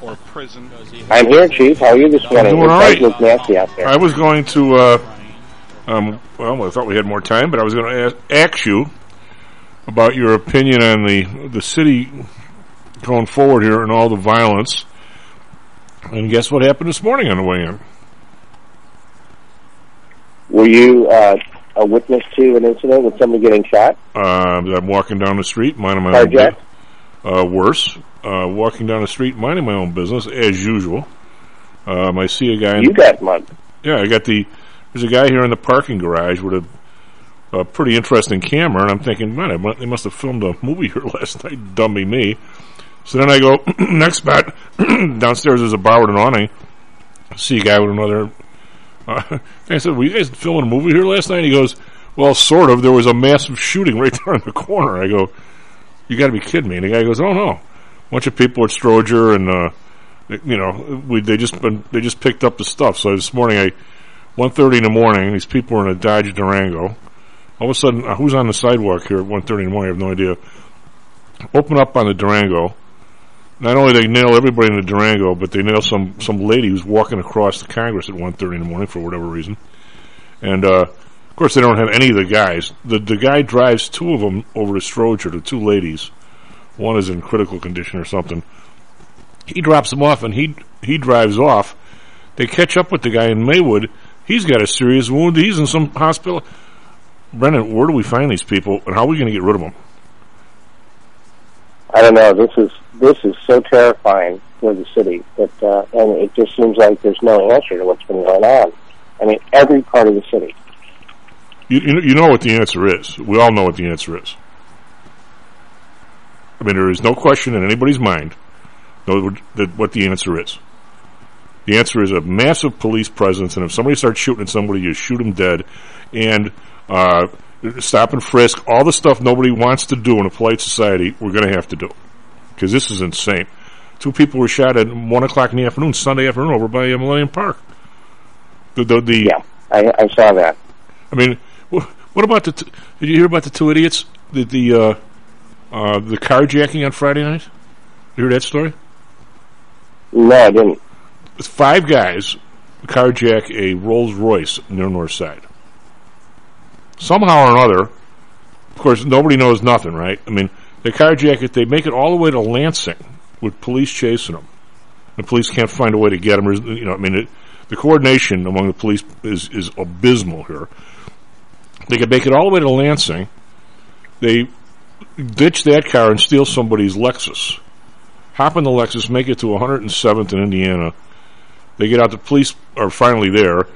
or prison. I'm here, Chief. How are you this morning? Doing It all right. look nasty out there. I was going to, uh, um, well, I thought we had more time, but I was going to ask, ask you about your opinion on the the city going forward here and all the violence. And guess what happened this morning on the way in? Were you uh, a witness to an incident with somebody getting shot? Uh, I'm walking down the street, minding my own Carjacked? Uh, worse, uh, walking down the street, minding my own business as usual. Um, I see a guy. In You got mud. Yeah, I got the. There's a guy here in the parking garage with a, a pretty interesting camera, and I'm thinking, man, I they must have filmed a movie here last night. Dummy me. So then I go next spot downstairs. There's a bar with an awning. See a guy with another. Uh, I said, "Were you guys filming a movie here last night?" He goes, "Well, sort of. There was a massive shooting right there in the corner." I go, "You got to be kidding me!" And the guy goes, "Oh no, a bunch of people at Stroger and." Uh, you know, we they just been they just picked up the stuff. So this morning, I one thirty in the morning, these people were in a Dodge Durango. All of a sudden, uh, who's on the sidewalk here at one thirty in the morning? I have no idea. Open up on the Durango. Not only they nail everybody in the Durango, but they nail some some lady who's walking across the Congress at one thirty in the morning for whatever reason. And uh, of course, they don't have any of the guys. The the guy drives two of them over to Stroger, the two ladies. One is in critical condition or something. He drops them off and he he drives off. They catch up with the guy in Maywood. He's got a serious wound. He's in some hospital. Brendan, where do we find these people and how are we going to get rid of them? I don't know. This is this is so terrifying for the city that, uh, and it just seems like there's no answer to what's been going on. I mean, every part of the city. You, you, know, what the answer is. We all know what the answer is. I mean, there is no question in anybody's mind that what the answer is. The answer is a massive police presence, and if somebody starts shooting at somebody, you shoot them dead, and uh, stop and frisk, all the stuff nobody wants to do in a polite society, we're going to have to do. Because this is insane. Two people were shot at 1 o'clock in the afternoon, Sunday afternoon, over by uh, Millennium Park. The, the, the, Yeah, I, I saw that. I mean, what about the? T- did you hear about the two idiots? The the uh, uh, the carjacking on Friday night. You hear that story? No, I didn't. Five guys carjack a Rolls Royce near North Side. Somehow or another, of course, nobody knows nothing, right? I mean, they carjack it. They make it all the way to Lansing with police chasing them. The police can't find a way to get them. You know, I mean, it, the coordination among the police is is abysmal here. They could make it all the way to Lansing. They ditch that car and steal somebody's Lexus. Hop in the Lexus, make it to 107th in Indiana. They get out. The police are finally there.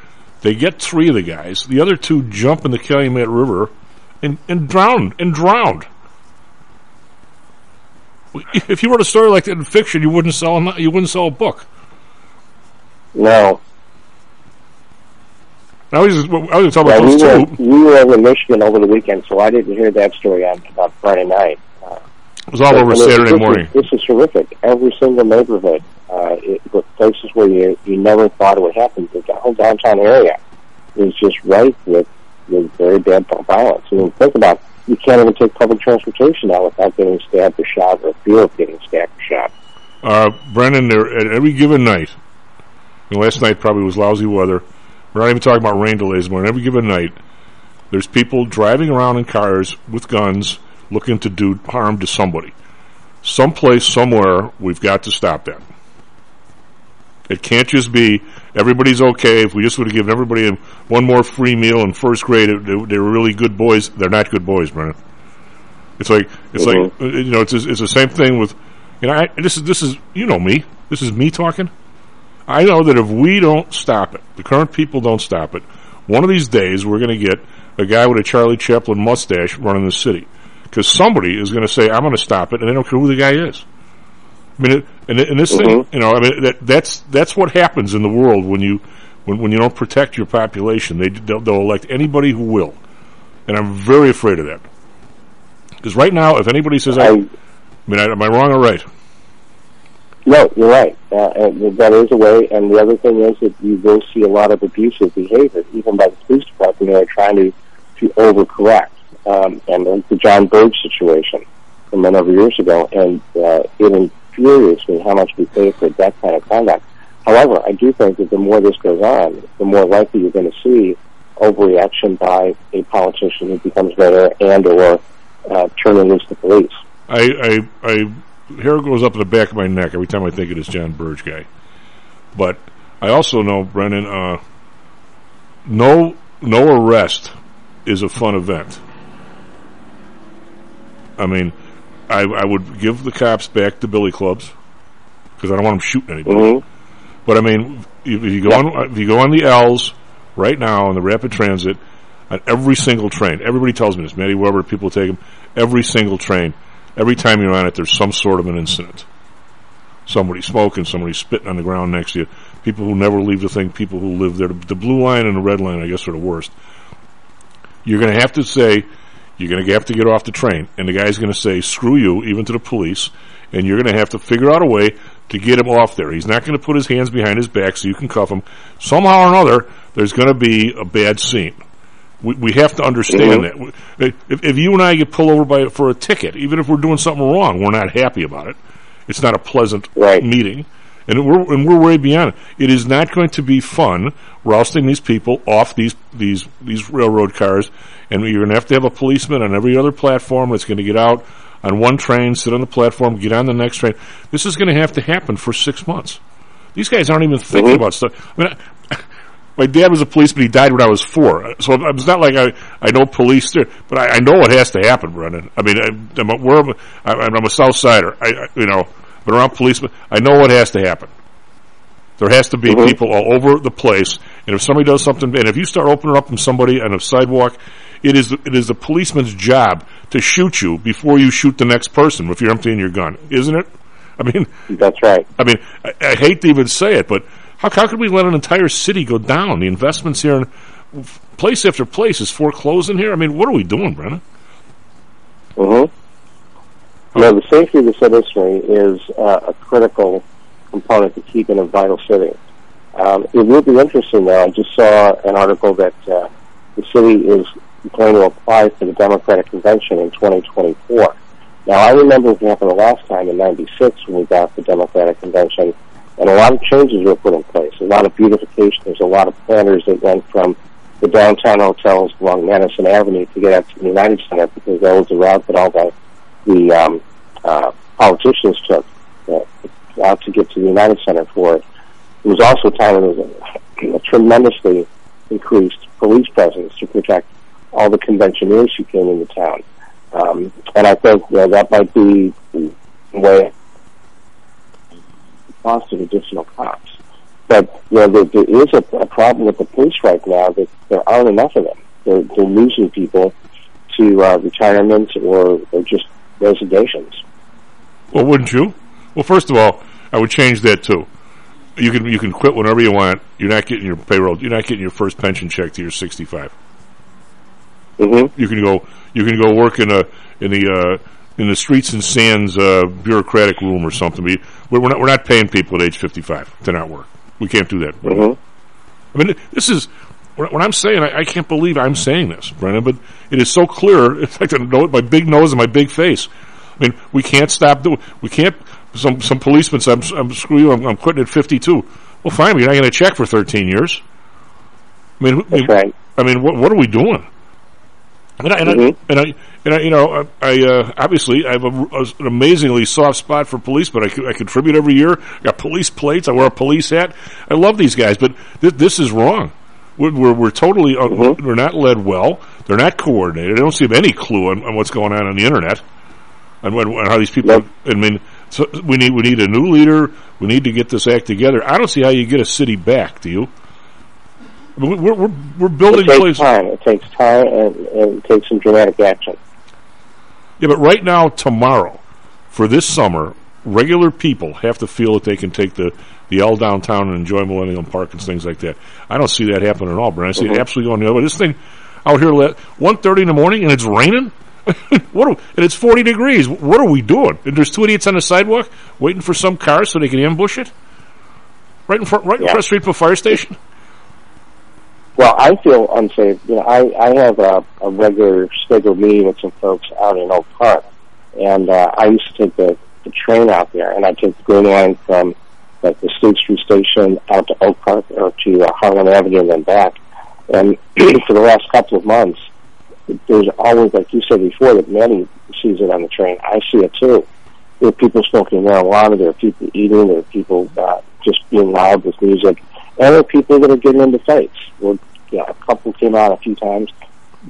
They get three of the guys. The other two jump in the Calumet River and, and drowned and drowned. If you wrote a story like that in fiction, you wouldn't sell a, you wouldn't sell a book. No. I was just, I was going to talk Yeah, about we those were two. we were over in Michigan over the weekend, so I didn't hear that story on about Friday night. Uh, It was all over Saturday this morning. Is, this is horrific. Every single neighborhood, uh, it, with places where you you never thought it would happen, the whole downtown area is just rife with with very bad violence. I mean, think about it. you can't even take public transportation now without getting stabbed or shot or fear of getting stabbed or shot. Uh, Brendan, there at every given night. and last night probably was lousy weather. We're not even talking about rain delays, but on every given night, there's people driving around in cars with guns looking to do harm to somebody. Someplace, somewhere, we've got to stop that. It can't just be everybody's okay. If we just would have given everybody one more free meal in first grade, it- they, they were really good boys. They're not good boys, Brennan. It's like it's like uh, you know it's it's the same thing with you know I, this is this is you know me. This is me talking. I know that if we don't stop it, the current people don't stop it, one of these days we're going to get a guy with a Charlie Chaplin mustache running the city. Because somebody is going to say, I'm going to stop it, and they don't care who the guy is. I mean, it, and, and this thing, mm-hmm. you know, I mean, that, that's, that's what happens in the world when you, when, when you don't protect your population. They, they'll, they'll elect anybody who will. And I'm very afraid of that. Because right now, if anybody says, I, I mean, I, am I wrong or right? No, you're right. Uh, and that is a way. And the other thing is that you will see a lot of abusive behavior, even by the police department, that are trying to to overcorrect. Um, and like the John Burge situation from a number of years ago, and uh, it furious with how much we pay for that kind of conduct. However, I do think that the more this goes on, the more likely you're going to see overreaction by a politician who becomes better and or uh, turning loose the police. I, I, I, hair goes up in the back of my neck every time I think of this John Burge guy. But I also know, Brennan, uh, no, no arrest is a fun event. I mean, I, I would give the cops back the billy clubs because I don't want them shooting anybody. Mm-hmm. But I mean, if you go on if you go on the L's right now on the rapid transit on every single train, everybody tells me this. Matty Weber, people take them every single train. Every time you're on it, there's some sort of an incident. Somebody smoking, somebody spitting on the ground next to you. People who never leave the thing, people who live there. The blue line and the red line, I guess, are the worst. You're going to have to say, you're going to have to get off the train, and the guy's going to say, screw you, even to the police, and you're going to have to figure out a way to get him off there. He's not going to put his hands behind his back so you can cuff him. Somehow or another, there's going to be a bad scene. We, we have to understand mm-hmm. that. If, if you and I get pulled over by for a ticket, even if we're doing something wrong, we're not happy about it. It's not a pleasant right. meeting, and we're and we're way beyond it. It is not going to be fun rousting these people off these these these railroad cars, and you're going to have to have a policeman on every other platform that's going to get out on one train, sit on the platform, get on the next train. This is going to have to happen for six months. These guys aren't even thinking mm-hmm. about stuff. I mean, my dad was a policeman. He died when I was four, so it's not like I I know police, but I, I know what has to happen, Brendan. I mean, I, am a, where am I, I'm a South Sider. I, I you know, but around policemen, I know what has to happen. There has to be mm-hmm. people all over the place, and if somebody does something, and if you start opening up from somebody on a sidewalk, it is it is the policeman's job to shoot you before you shoot the next person if you're emptying your gun, isn't it? I mean, that's right. I mean, I, I hate to even say it, but how how could we let an entire city go down? The investments here, in place after place, is foreclosing here. I mean, what are we doing, Brennan? Mm-hmm. Know, the safety of the citizenry is uh, a critical component to keeping a vital city. Um, it will be interesting, though. I just saw an article that uh, the city is going to apply for the Democratic Convention in 2024. Now, I remember what happened the last time in 96 when we got the Democratic Convention, and a lot of changes were put in place. A lot of beautification. There's a lot of planners that went from the downtown hotels along Madison Avenue to get out to the United Center because that was the route that all the, the um, uh, politicians took uh, out to get to the United Center for it. It was also a time when there was a, a tremendously increased police presence to protect all the conventioneers who came into town. Um, and I think you know, that might be the way cost of additional cops. But you know, there, there is a, a problem with the police right now that there aren't enough of them. They're, they're losing people to uh, retirements or, or just resignations. Well, wouldn't you? Well, first of all, I would change that too. You can you can quit whenever you want. You're not getting your payroll. You're not getting your first pension check till you're 65. Mm-hmm. You can go. You can go work in a in the uh, in the streets and sands uh, bureaucratic room or something. We, we're not we're not paying people at age 55 to not work. We can't do that. Mm-hmm. I mean, this is what I'm saying. I, I, can't believe I'm saying this, Brennan, but it is so clear. It's like my big nose and my big face. I mean, we can't stop doing. We can't. Some some policemen said, "I'm, I'm screw you. I'm, I'm, quitting at 52." Well, fine. You're not going to check for 13 years. I mean, That's right. I mean, what what are we doing? And I, and, mm-hmm. I, and I, and I, you know, I, uh, obviously I have a, a, an amazingly soft spot for police, but I, I contribute every year. I got police plates. I wear a police hat. I love these guys, but th- this is wrong. We're, we're, we're totally, uh, mm-hmm. we're not led well. They're not coordinated. I don't see any clue on, on what's going on on the internet and, when, and how these people. Nope. I mean, so we need we need a new leader. We need to get this act together. I don't see how you get a city back. Do you? We're, we're, we're building it takes places. time. It takes time and, and it takes some dramatic action. Yeah, but right now, tomorrow, for this summer, regular people have to feel that they can take the, the L downtown and enjoy Millennium Park and things like that. I don't see that happening at all, Brian. I see mm-hmm. it absolutely going the other way. This thing out here, let one thirty in the morning, and it's raining. what are, and it's 40 degrees. What are we doing? And there's two idiots on the sidewalk waiting for some car so they can ambush it? Right in front, right yeah. in front of the street of a fire station? Well, I feel unsafe. You know, I, I have a, a regular scheduled meeting with some folks out in Oak Park, and uh, I used to take the the train out there, and I take the Green Line from like the State Street Station out to Oak Park or to uh, Harlem Avenue and then back. And for the last couple of months, there's always, like you said before, that Manny sees it on the train. I see it too. There are people smoking marijuana. There are people eating. There are people uh, just being loud with music, and there are people that are getting into fights. Well, yeah, a couple came out a few times,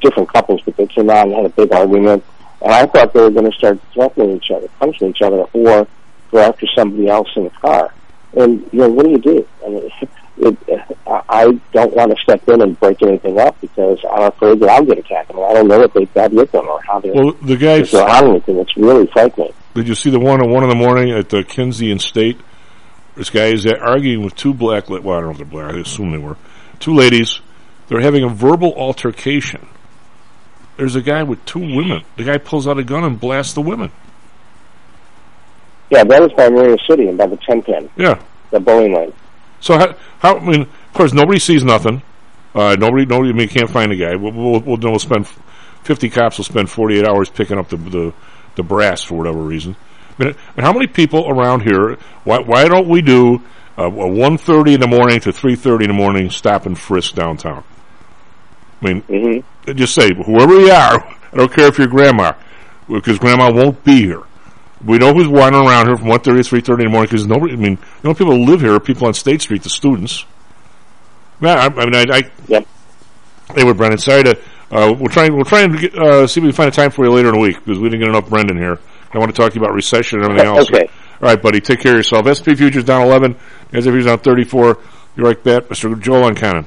different couples, but they came out and had a big argument. And I thought they were going to start threatening each other, punching each other, or go after somebody else in the car. And you know, what do you do? I mean, it, I don't want to step in and break anything up because I'm afraid that I'll get attacked. I, mean, I don't know what they've got with them or how they're, well, the guys, they're on anything. It's really frightening. Did you see the one at one in the morning at the Kinzie and State? This guy is arguing with two black, well, I don't know if they're black, I assume they were, two ladies. They're having a verbal altercation. There's a guy with two women. The guy pulls out a gun and blasts the women. Yeah, that was by Marina City and by the 10 pin. Yeah. The bowling lane. So how, how, I mean, of course, nobody sees nothing. Uh, nobody, nobody, I mean, can't find a guy. We'll, we'll, we'll, we'll spend, 50 cops will spend 48 hours picking up the, the, the brass for whatever reason. I mean, how many people around here, why, why don't we do uh, 1.30 in the morning to 3.30 in the morning stop and frisk downtown? I mean, mm-hmm. just say, whoever you are, I don't care if you're grandma, because grandma won't be here. We know who's wandering around here from 1.30 to 3.30 in the morning, because nobody, I mean, the only people who live here are people on State Street, the students. Man, I, I mean, I, I yep. Anyway, Brendan, sorry to, uh, we'll try, we'll try and get, uh, see if we can find a time for you later in the week, because we didn't get enough Brendan here. I want to talk to you about recession and everything else. Okay. All right, buddy, take care of yourself. SP Futures down 11, as if he's down 34. You're right, bet. Mr. Joel Uncannon.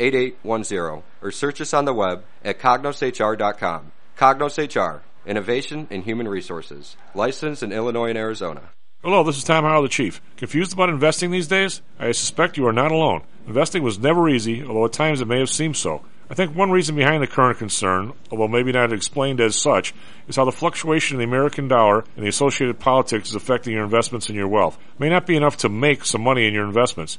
8810 or search us on the web at cognoshr.com. Cognos HR, Innovation in Human Resources, licensed in Illinois and Arizona. Hello, this is Tom Howell, the Chief. Confused about investing these days? I suspect you are not alone. Investing was never easy, although at times it may have seemed so. I think one reason behind the current concern, although maybe not explained as such, is how the fluctuation in the American dollar and the associated politics is affecting your investments and your wealth. It may not be enough to make some money in your investments.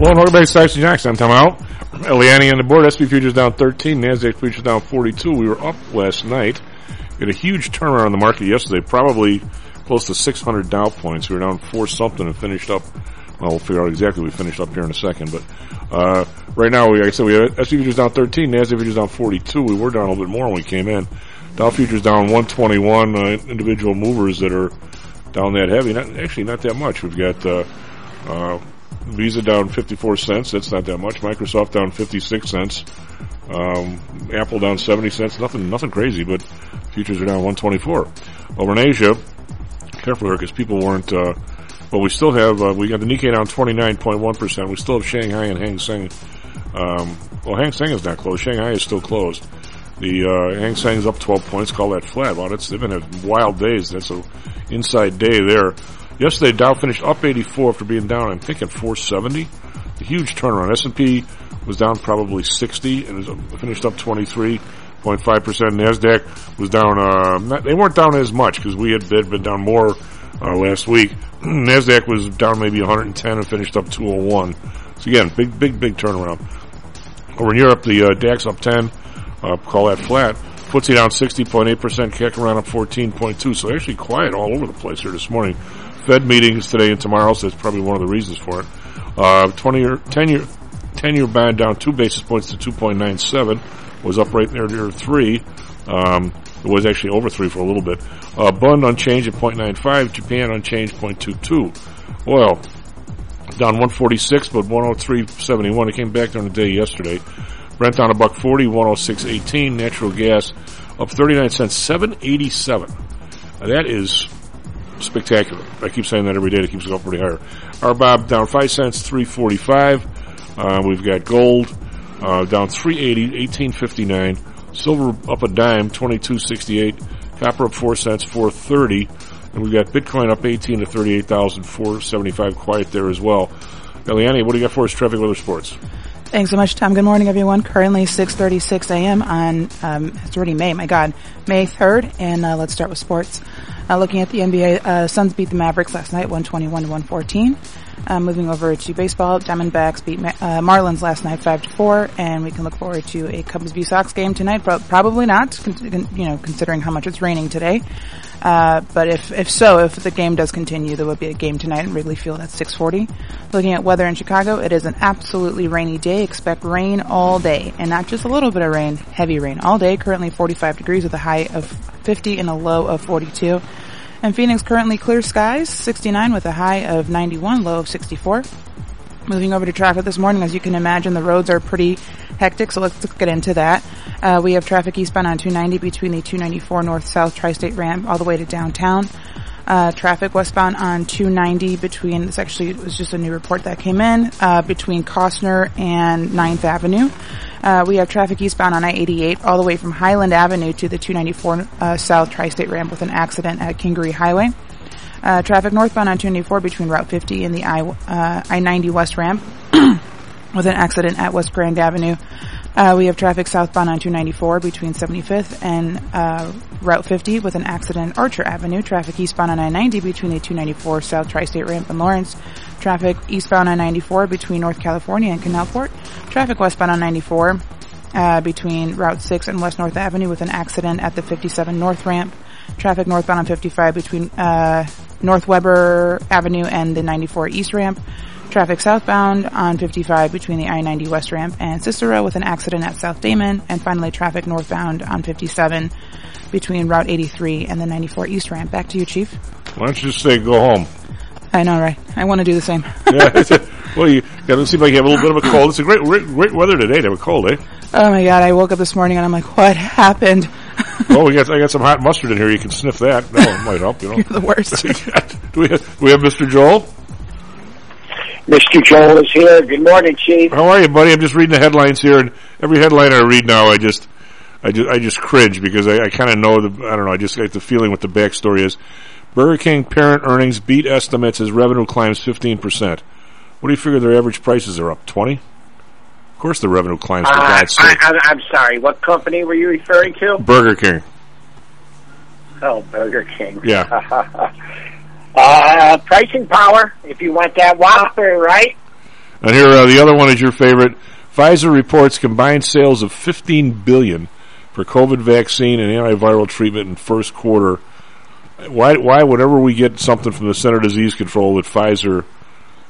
Well, welcome back to and Jocks. I'm Tom out. Eliani on the board. SP futures down 13. NASDAQ futures down 42. We were up last night. We had a huge turnaround in the market yesterday. Probably close to 600 Dow points. We were down four something and finished up. Well, we'll figure out exactly what we finished up here in a second. But uh, right now, we, like I said, we have SP futures down 13. NASDAQ futures down 42. We were down a little bit more when we came in. Dow futures down 121. Uh, individual movers that are down that heavy. Not actually not that much. We've got. Uh, uh, Visa down 54 cents. That's not that much. Microsoft down 56 cents. Um, Apple down 70 cents. Nothing, nothing crazy, but futures are down 124. Over in Asia, careful here because people weren't, uh, well, we still have, uh, we got the Nikkei down 29.1%. We still have Shanghai and Hang Seng. Um, well, Hang Seng is not closed. Shanghai is still closed. The, uh, Hang Seng's up 12 points. Call that flat. Well, it's, they've been having wild days. That's a inside day there. Yesterday, Dow finished up 84 after being down, I'm thinking 470. A huge turnaround. S&P was down probably 60 and finished up 23.5%. NASDAQ was down, uh, not, they weren't down as much because we had, had been down more, uh, last week. NASDAQ was down maybe 110 and finished up 201. So again, big, big, big turnaround. Over in Europe, the uh, DAX up 10, uh, call that flat. FTSE down 60.8%, CAC around up 14.2. So actually quiet all over the place here this morning. Fed meetings today and tomorrow, so that's probably one of the reasons for it. Uh, 20 year, 10 year, 10 year bond down two basis points to 2.97, was up right near near three. Um, it was actually over three for a little bit. Uh, Bund unchanged at 0.95, Japan unchanged 0.22. Oil down 146, but 103.71. It came back during the day yesterday. Brent down a buck 40, 106.18. Natural gas up 39 cents, 787. Now that is spectacular. I keep saying that every day. It keeps going pretty higher. RBOB down 5 cents, 345. Uh, we've got gold uh, down 380, 1859. Silver up a dime, 2268. Copper up 4 cents, 430. And we've got Bitcoin up 18 to 38,475. Quiet there as well. Eliani, what do you got for us, traffic weather sports? Thanks so much, Tom. Good morning, everyone. Currently 6:36 a.m. on um, it's already May. My God, May 3rd, and uh, let's start with sports. Uh, looking at the NBA, uh, Suns beat the Mavericks last night, 121 to 114. Uh, moving over to baseball, Diamondbacks beat Ma- uh, Marlins last night, five to four, and we can look forward to a Cubs v Sox game tonight. But probably not, con- you know, considering how much it's raining today. Uh, but if if so, if the game does continue, there will be a game tonight in Wrigley Field at 6:40. Looking at weather in Chicago, it is an absolutely rainy day. Expect rain all day, and not just a little bit of rain, heavy rain all day. Currently 45 degrees with a high of 50 and a low of 42. And Phoenix currently clear skies, 69 with a high of 91, low of 64. Moving over to traffic this morning, as you can imagine, the roads are pretty hectic, so let's get into that. Uh, we have traffic eastbound on 290 between the 294 north-south tri-state ramp all the way to downtown. Uh, traffic westbound on 290 between, this actually was just a new report that came in, uh, between Kostner and 9th Avenue. Uh, we have traffic eastbound on I-88 all the way from Highland Avenue to the 294 uh, South Tri-State Ramp with an accident at Kingery Highway. Uh, traffic northbound on 294 between Route 50 and the I, uh, I-90 West Ramp with an accident at West Grand Avenue. Uh, we have traffic southbound on 294 between 75th and uh, Route 50 with an accident Archer Avenue. Traffic eastbound on I-90 between the 294 South Tri-State Ramp and Lawrence. Traffic eastbound on 94 between North California and Canalport. Traffic westbound on 94 uh, between Route 6 and West North Avenue with an accident at the 57 North Ramp. Traffic northbound on 55 between uh, North Weber Avenue and the 94 East Ramp. Traffic southbound on 55 between the I-90 West Ramp and Cicero with an accident at South Damen. And finally, traffic northbound on 57 between Route 83 and the 94 East Ramp. Back to you, Chief. Why don't you just say go home? I know, right? I want to do the same. yeah, well, you got to seem like you have a little bit of a cold. It's a great, great, great weather today to have a cold, eh? oh my God, I woke up this morning and I'm like, what happened? Well, we got I got some hot mustard in here. You can sniff that. That might help. You know. You're the worst. do we have, do we have Mr. Joel? Mr. Joel is here. Good morning, Chief. How are you, buddy? I'm just reading the headlines here, and every headline I read now, I just, I just, I just cringe because I, I kind of know the, I don't know, I just get the feeling what the backstory is. Burger King parent earnings beat estimates as revenue climbs 15%. What do you figure their average prices are up? 20? Of course the revenue climbs, for Uh, God's I, sake. I, I'm sorry. What company were you referring to? Burger King. Oh, Burger King. Yeah. uh, pricing power. If you want that Whopper, right? And here, uh, the other one is your favorite. Pfizer reports combined sales of 15 billion for COVID vaccine and antiviral treatment in first quarter. Why, why, whenever we get something from the Center Disease Control that Pfizer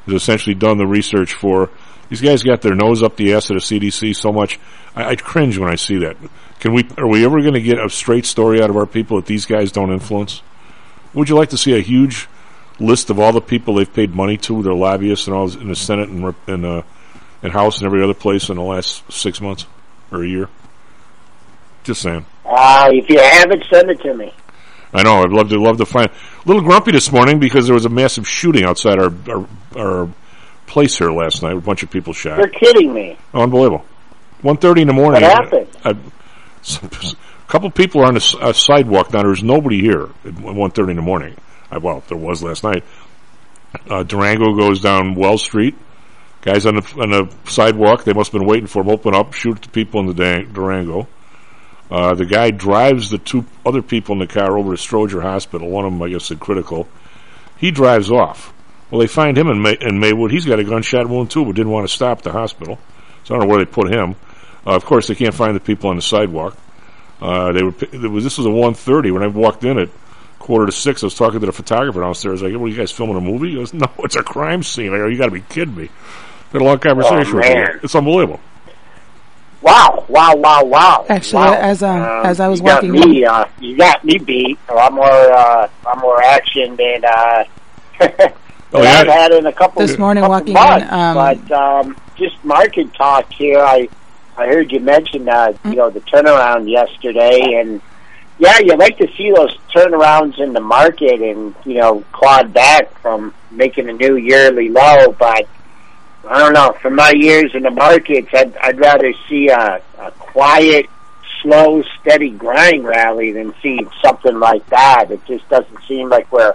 has essentially done the research for, these guys got their nose up the ass of the CDC so much. I, I cringe when I see that. Can we, are we ever going to get a straight story out of our people that these guys don't influence? Would you like to see a huge list of all the people they've paid money to, their lobbyists and all in the Senate and and uh, and House and every other place in the last six months or a year? Just saying. Uh, if you haven't, send it to me. I know. I'd love to love to find. A little grumpy this morning because there was a massive shooting outside our our, our place here last night. A bunch of people shot. You're kidding me. Unbelievable. One thirty in the morning. What happened? I, a couple people are on a sidewalk now. There's nobody here at one thirty in the morning. I, well, there was last night. Uh, Durango goes down Wells Street. Guys on the on the sidewalk. They must have been waiting for him. Open up, shoot at the people in the Durango. Uh, the guy drives the two other people in the car over to Stroger Hospital. One of them, I guess, is critical. He drives off. Well, they find him in, May- in Maywood. He's got a gunshot wound too, but didn't want to stop at the hospital. So I don't know where they put him. Uh, of course, they can't find the people on the sidewalk. Uh, they were. There was, this was a one thirty when I walked in at quarter to six. I was talking to the photographer downstairs. I Like, "What are you guys filming a movie?" He goes, "No, it's a crime scene." I go, "You got to be kidding me." Had a long conversation with him. It's unbelievable. Wow, wow, wow, wow. Actually, wow. as, um, as I was walking me, uh, you got me beat. A lot more, uh, a lot more action than, uh, Oh, yeah. I've had in a couple This morning couple walking in, um, but um, just market talk here. I I heard you mention uh, you know the turnaround yesterday, and yeah, you like to see those turnarounds in the market, and you know clawed back from making a new yearly low, but. I don't know. From my years in the markets, I'd, I'd rather see a, a quiet, slow, steady grind rally than see something like that. It just doesn't seem like we're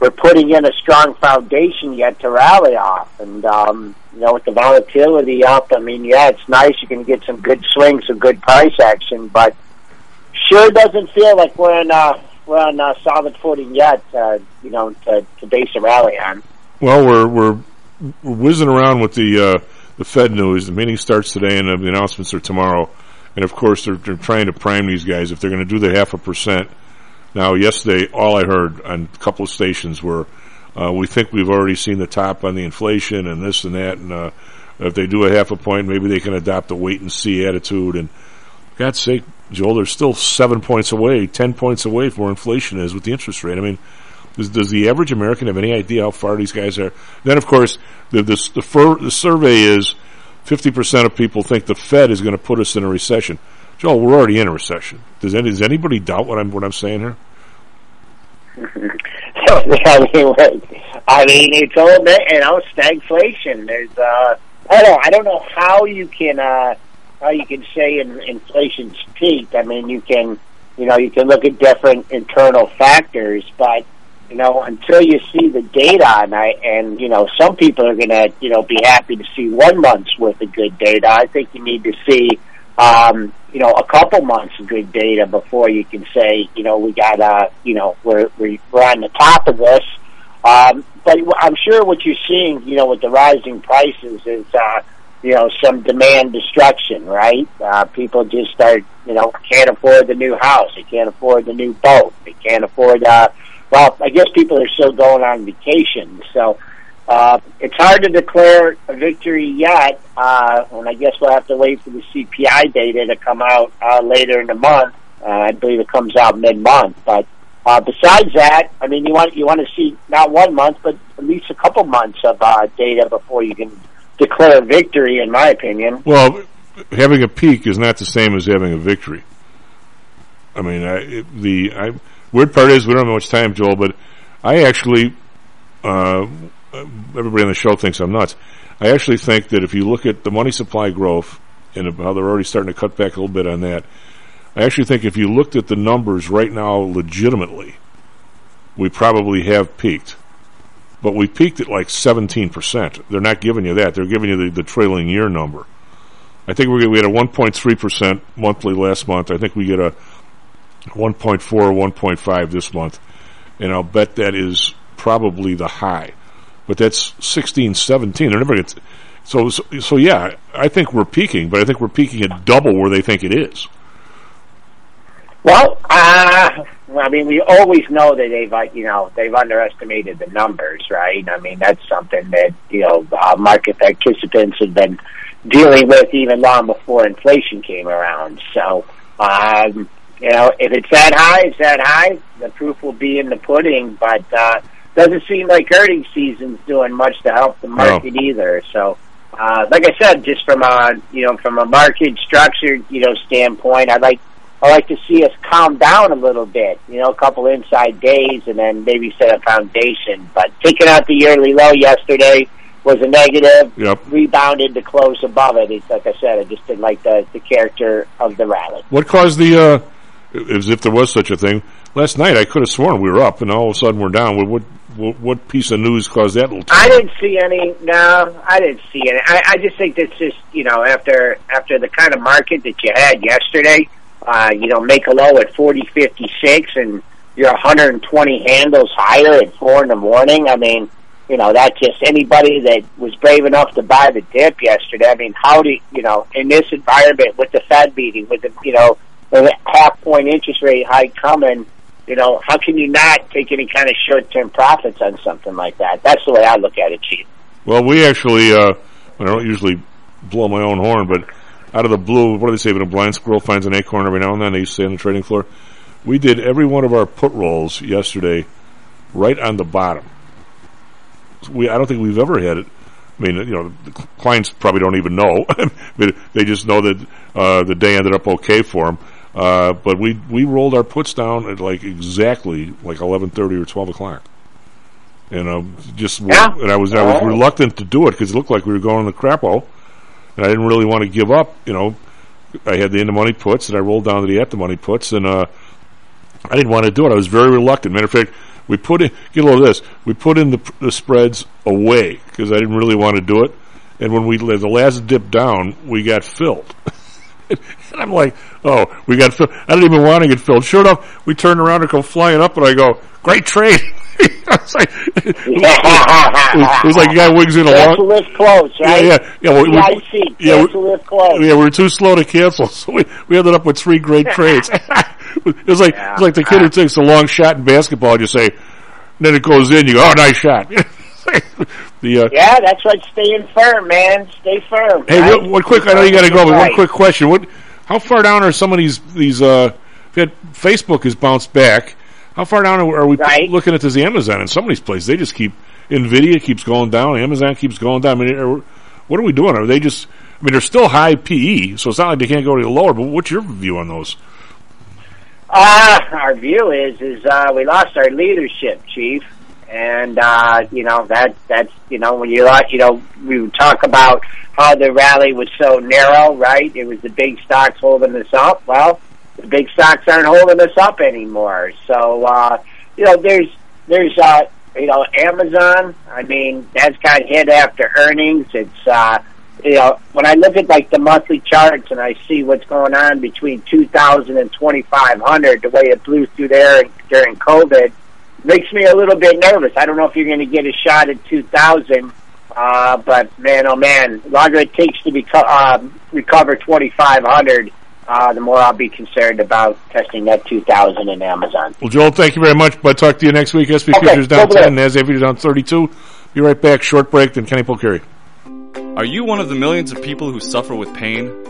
we're putting in a strong foundation yet to rally off. And um, you know, with the volatility up, I mean, yeah, it's nice. You can get some good swings, some good price action, but sure doesn't feel like we're on uh, we're on uh, solid footing yet. Uh, you know, to, to base a rally on. Well, we're we're we're whizzing around with the uh, the Fed news. The meeting starts today, and the announcements are tomorrow. And of course, they're, they're trying to prime these guys if they're going to do the half a percent. Now, yesterday, all I heard on a couple of stations were, uh, "We think we've already seen the top on the inflation and this and that." And uh, if they do a half a point, maybe they can adopt a wait and see attitude. And God's sake, Joel, they're still seven points away, ten points away from where inflation is with the interest rate. I mean, does, does the average American have any idea how far these guys are? Then, of course, the the the, fir- the survey is fifty percent of people think the Fed is going to put us in a recession. Joel, we're already in a recession. Does any does anybody doubt what I'm what I'm saying here? I mean, it's all that, you know, stagflation. There's, uh, I don't know, I don't know how you can, uh, how you can say in, inflation's peaked. I mean, you can, you know, you can look at different internal factors, but you know, until you see the data, and you know, some people are gonna, you know, be happy to see one month's worth of good data. I think you need to see, um, you know, a couple months of good data before you can say, you know, we got, uh, you know, we're we're on the top of this. Um, but I'm sure what you're seeing, you know, with the rising prices is, uh, you know, some demand destruction, right? Uh, people just start, you know, can't afford the new house, they can't afford the new boat, they can't afford, uh, well, I guess people are still going on vacation, so uh, it's hard to declare a victory yet, uh, and I guess we'll have to wait for the CPI data to come out uh, later in the month. Uh, I believe it comes out mid-month, but uh, besides that, I mean, you want you want to see not one month, but at least a couple months of uh, data before you can declare victory, in my opinion. Well, having a peak is not the same as having a victory. I mean, I, the I, weird part is we don't have much time, Joel, but I actually, uh, Uh, everybody on the show thinks I'm nuts. I actually think that if you look at the money supply growth and how they're already starting to cut back a little bit on that, I actually think if you looked at the numbers right now legitimately, we probably have peaked. But we peaked at like 17%. They're not giving you that. They're giving you the, the trailing year number. I think we we had a 1.3% monthly last month. I think we get a 1.4 or 1.5 this month. And I'll bet that is probably the high. But that's 16, 17. They're never going to. So, so, so yeah, I think we're peaking, but I think we're peaking at double where they think it is. Well, uh, I mean, we always know that they've, uh, you know, they've underestimated the numbers, right? I mean, that's something that you know uh, market participants have been dealing with even long before inflation came around. So, um, you know, if it's that high, it's that high. The proof will be in the pudding, but uh, doesn't seem like earnings season's doing much to help the market no. either. So, uh, like I said, just from a you know from a market structure you know standpoint, I'd like I like to see us calm down a little bit, you know, a couple inside days and then maybe set a foundation. But taking out the yearly low yesterday was a negative, yep. rebounded to close above it. It's like I said, I just didn't like the, the character of the rally. What caused the, uh, as if there was such a thing, last night I could have sworn we were up and all of a sudden we're down. What, what, what piece of news caused that little I didn't see any, no, I didn't see any. I, I just think that's just, you know, after, after the kind of market that you had yesterday, uh, you know, make a low at forty fifty six, and you're 120 handles higher at four in the morning. I mean, you know, that just anybody that was brave enough to buy the dip yesterday. I mean, how do you know, in this environment with the Fed meeting, with the, you know, the half point interest rate hike coming, you know, how can you not take any kind of short term profits on something like that? That's the way I look at it, Chief. Well, we actually, uh, I don't usually blow my own horn, but out of the blue, what do they say? When a blind squirrel finds an acorn every now and then, they used to say on the trading floor. We did every one of our put rolls yesterday right on the bottom. We, I don't think we've ever had it. I mean, you know, the clients probably don't even know. they just know that uh, the day ended up okay for them. Uh, but we we rolled our puts down at like exactly like eleven thirty or twelve o'clock, and uh, just yeah. and I was I was reluctant to do it because it looked like we were going to the crapo and I didn't really want to give up. You know, I had the in the money puts, and I rolled down to the at the money puts, and uh, I didn't want to do it. I was very reluctant. Matter of fact, we put in get a load of this. We put in the, the spreads away because I didn't really want to do it. And when we the last dip down, we got filled. and I'm like, oh, we got filled. I didn't even want to get filled. Sure enough, we turned around and go flying up, and I go, great trade. it's like, it was like a guy wings in a long. lift close, right? Yeah, yeah, yeah. We, we, yeah, we, lift close. Yeah, we were too slow to cancel, so we, we ended up with three great trades. it was like yeah. it was like the kid who takes a long shot in basketball. And you say, then it goes in. You go, oh, nice shot. The, uh, yeah, that's right. Staying firm, man. Stay firm. Hey, right? one, quick. I know you got to go, but one quick question: What? How far down are some of these these? uh Facebook has bounced back. How far down are we right. looking at this Amazon? In some of these places, they just keep Nvidia keeps going down, Amazon keeps going down. I mean, are, what are we doing? Are they just? I mean, they're still high PE, so it's not like they can't go any lower. But what's your view on those? Uh, our view is is uh, we lost our leadership, Chief, and uh, you know that that's you know when you like you know we would talk about how the rally was so narrow, right? It was the big stocks holding us up. Well, the big stocks aren't holding us up anymore. So uh, you know, there's there's uh, you know Amazon. I mean, that's got hit after earnings. It's uh, you know when I look at like the monthly charts and I see what's going on between 2,000 and 2,500, the way it blew through there during COVID, makes me a little bit nervous. I don't know if you're going to get a shot at 2,000. Uh, but man, oh man, the longer it takes to beco- uh, recover 2,500, uh, the more I'll be concerned about testing that 2000 in Amazon. Well, Joel, thank you very much. But talk to you next week. SP okay, futures down 10, NASDAQ futures down 32. Be right back. Short break, then Kenny Polcari. Are you one of the millions of people who suffer with pain?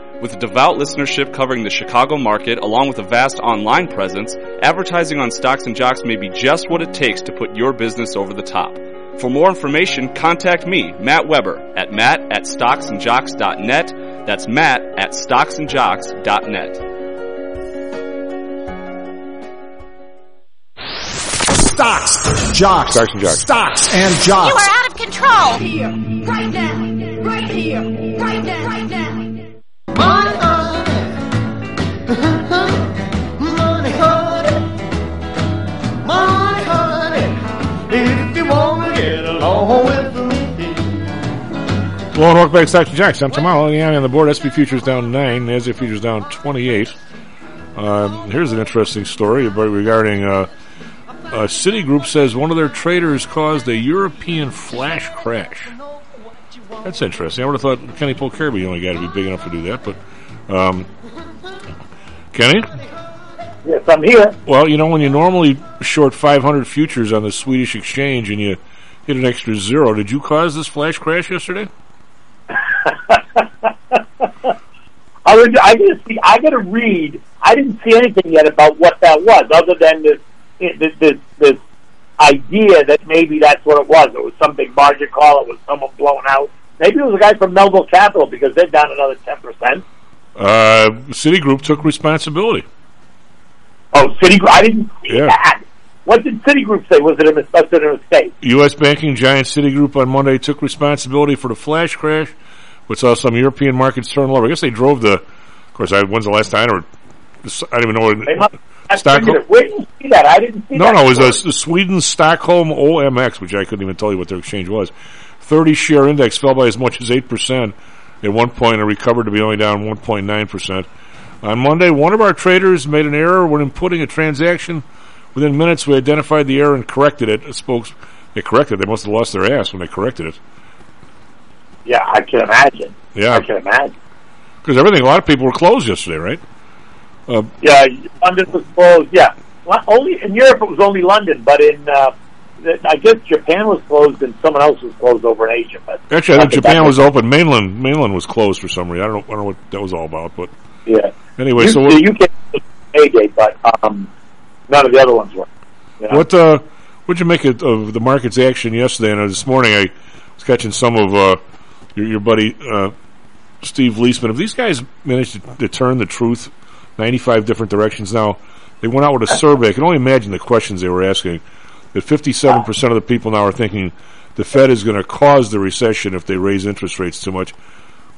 With devout listenership covering the Chicago market along with a vast online presence, advertising on Stocks and Jocks may be just what it takes to put your business over the top. For more information, contact me, Matt Weber, at matt at stocksandjocks.net. That's matt at stocksandjocks.net. Stocks, jocks, Stocks and jocks. stocks and You jocks. are out of control. Right Here, right now, right here, right now, right now. Well, and welcome back to and Jocks. I'm Tom Aliani on the board. SP futures down nine. NASDAQ futures down 28. Um, here's an interesting story regarding uh, uh, Citigroup says one of their traders caused a European flash crash. That's interesting. I would have thought Kenny Polcari only got to be big enough to do that, but um, Kenny. Yes, I'm here. Well, you know when you normally short 500 futures on the Swedish exchange and you hit an extra zero, did you cause this flash crash yesterday? I was, I didn't see. I got to read. I didn't see anything yet about what that was, other than this this this, this idea that maybe that's what it was. It was some big margin call. It was someone blown out. Maybe it was a guy from Melvin Capital because they're down another ten percent. Uh, Citigroup took responsibility. Oh, Citigroup. I didn't see Yeah. that. What did Citigroup say? Was it a, mis- was it a mistake? U.S. banking giant Citigroup on Monday took responsibility for the flash crash, which saw some European markets turn lower. I guess they drove the. Of course, I, when's the last time? Or I don't even know. They must. I Stockholm- Where did you see that? I didn't see No, that. no, no, it was a, the Sweden Stockholm OMX, which I couldn't even tell you what their exchange was. 30 share index fell by as much as 8% at one point and recovered to be only down 1.9%. On Monday, one of our traders made an error when inputting a transaction. Within minutes, we identified the error and corrected it. A spokes, they corrected it. They must have lost their ass when they corrected it. Yeah, I can imagine. Yeah. I can imagine. Because everything, a lot of people were closed yesterday, right? Uh, Yeah, London was closed. Yeah, only in Europe it was only London, but in uh, I guess Japan was closed and someone else was closed over in Asia. But actually, I think Japan was open. Mainland, mainland was closed for some reason. I don't know, I don't know what that was all about, but Yeah. anyway, You- so the what, UK was payday, but um, none of the other ones were. you know? What uh, what'd you make of, of the market's action yesterday? And this morning, I was catching some of uh, your, your buddy uh, Steve Liesman. Have these guys managed to, to turn the truth ninety-five different directions? Now they went out with a survey. I can only imagine the questions they were asking. That fifty-seven percent of the people now are thinking the Fed is going to cause the recession if they raise interest rates too much.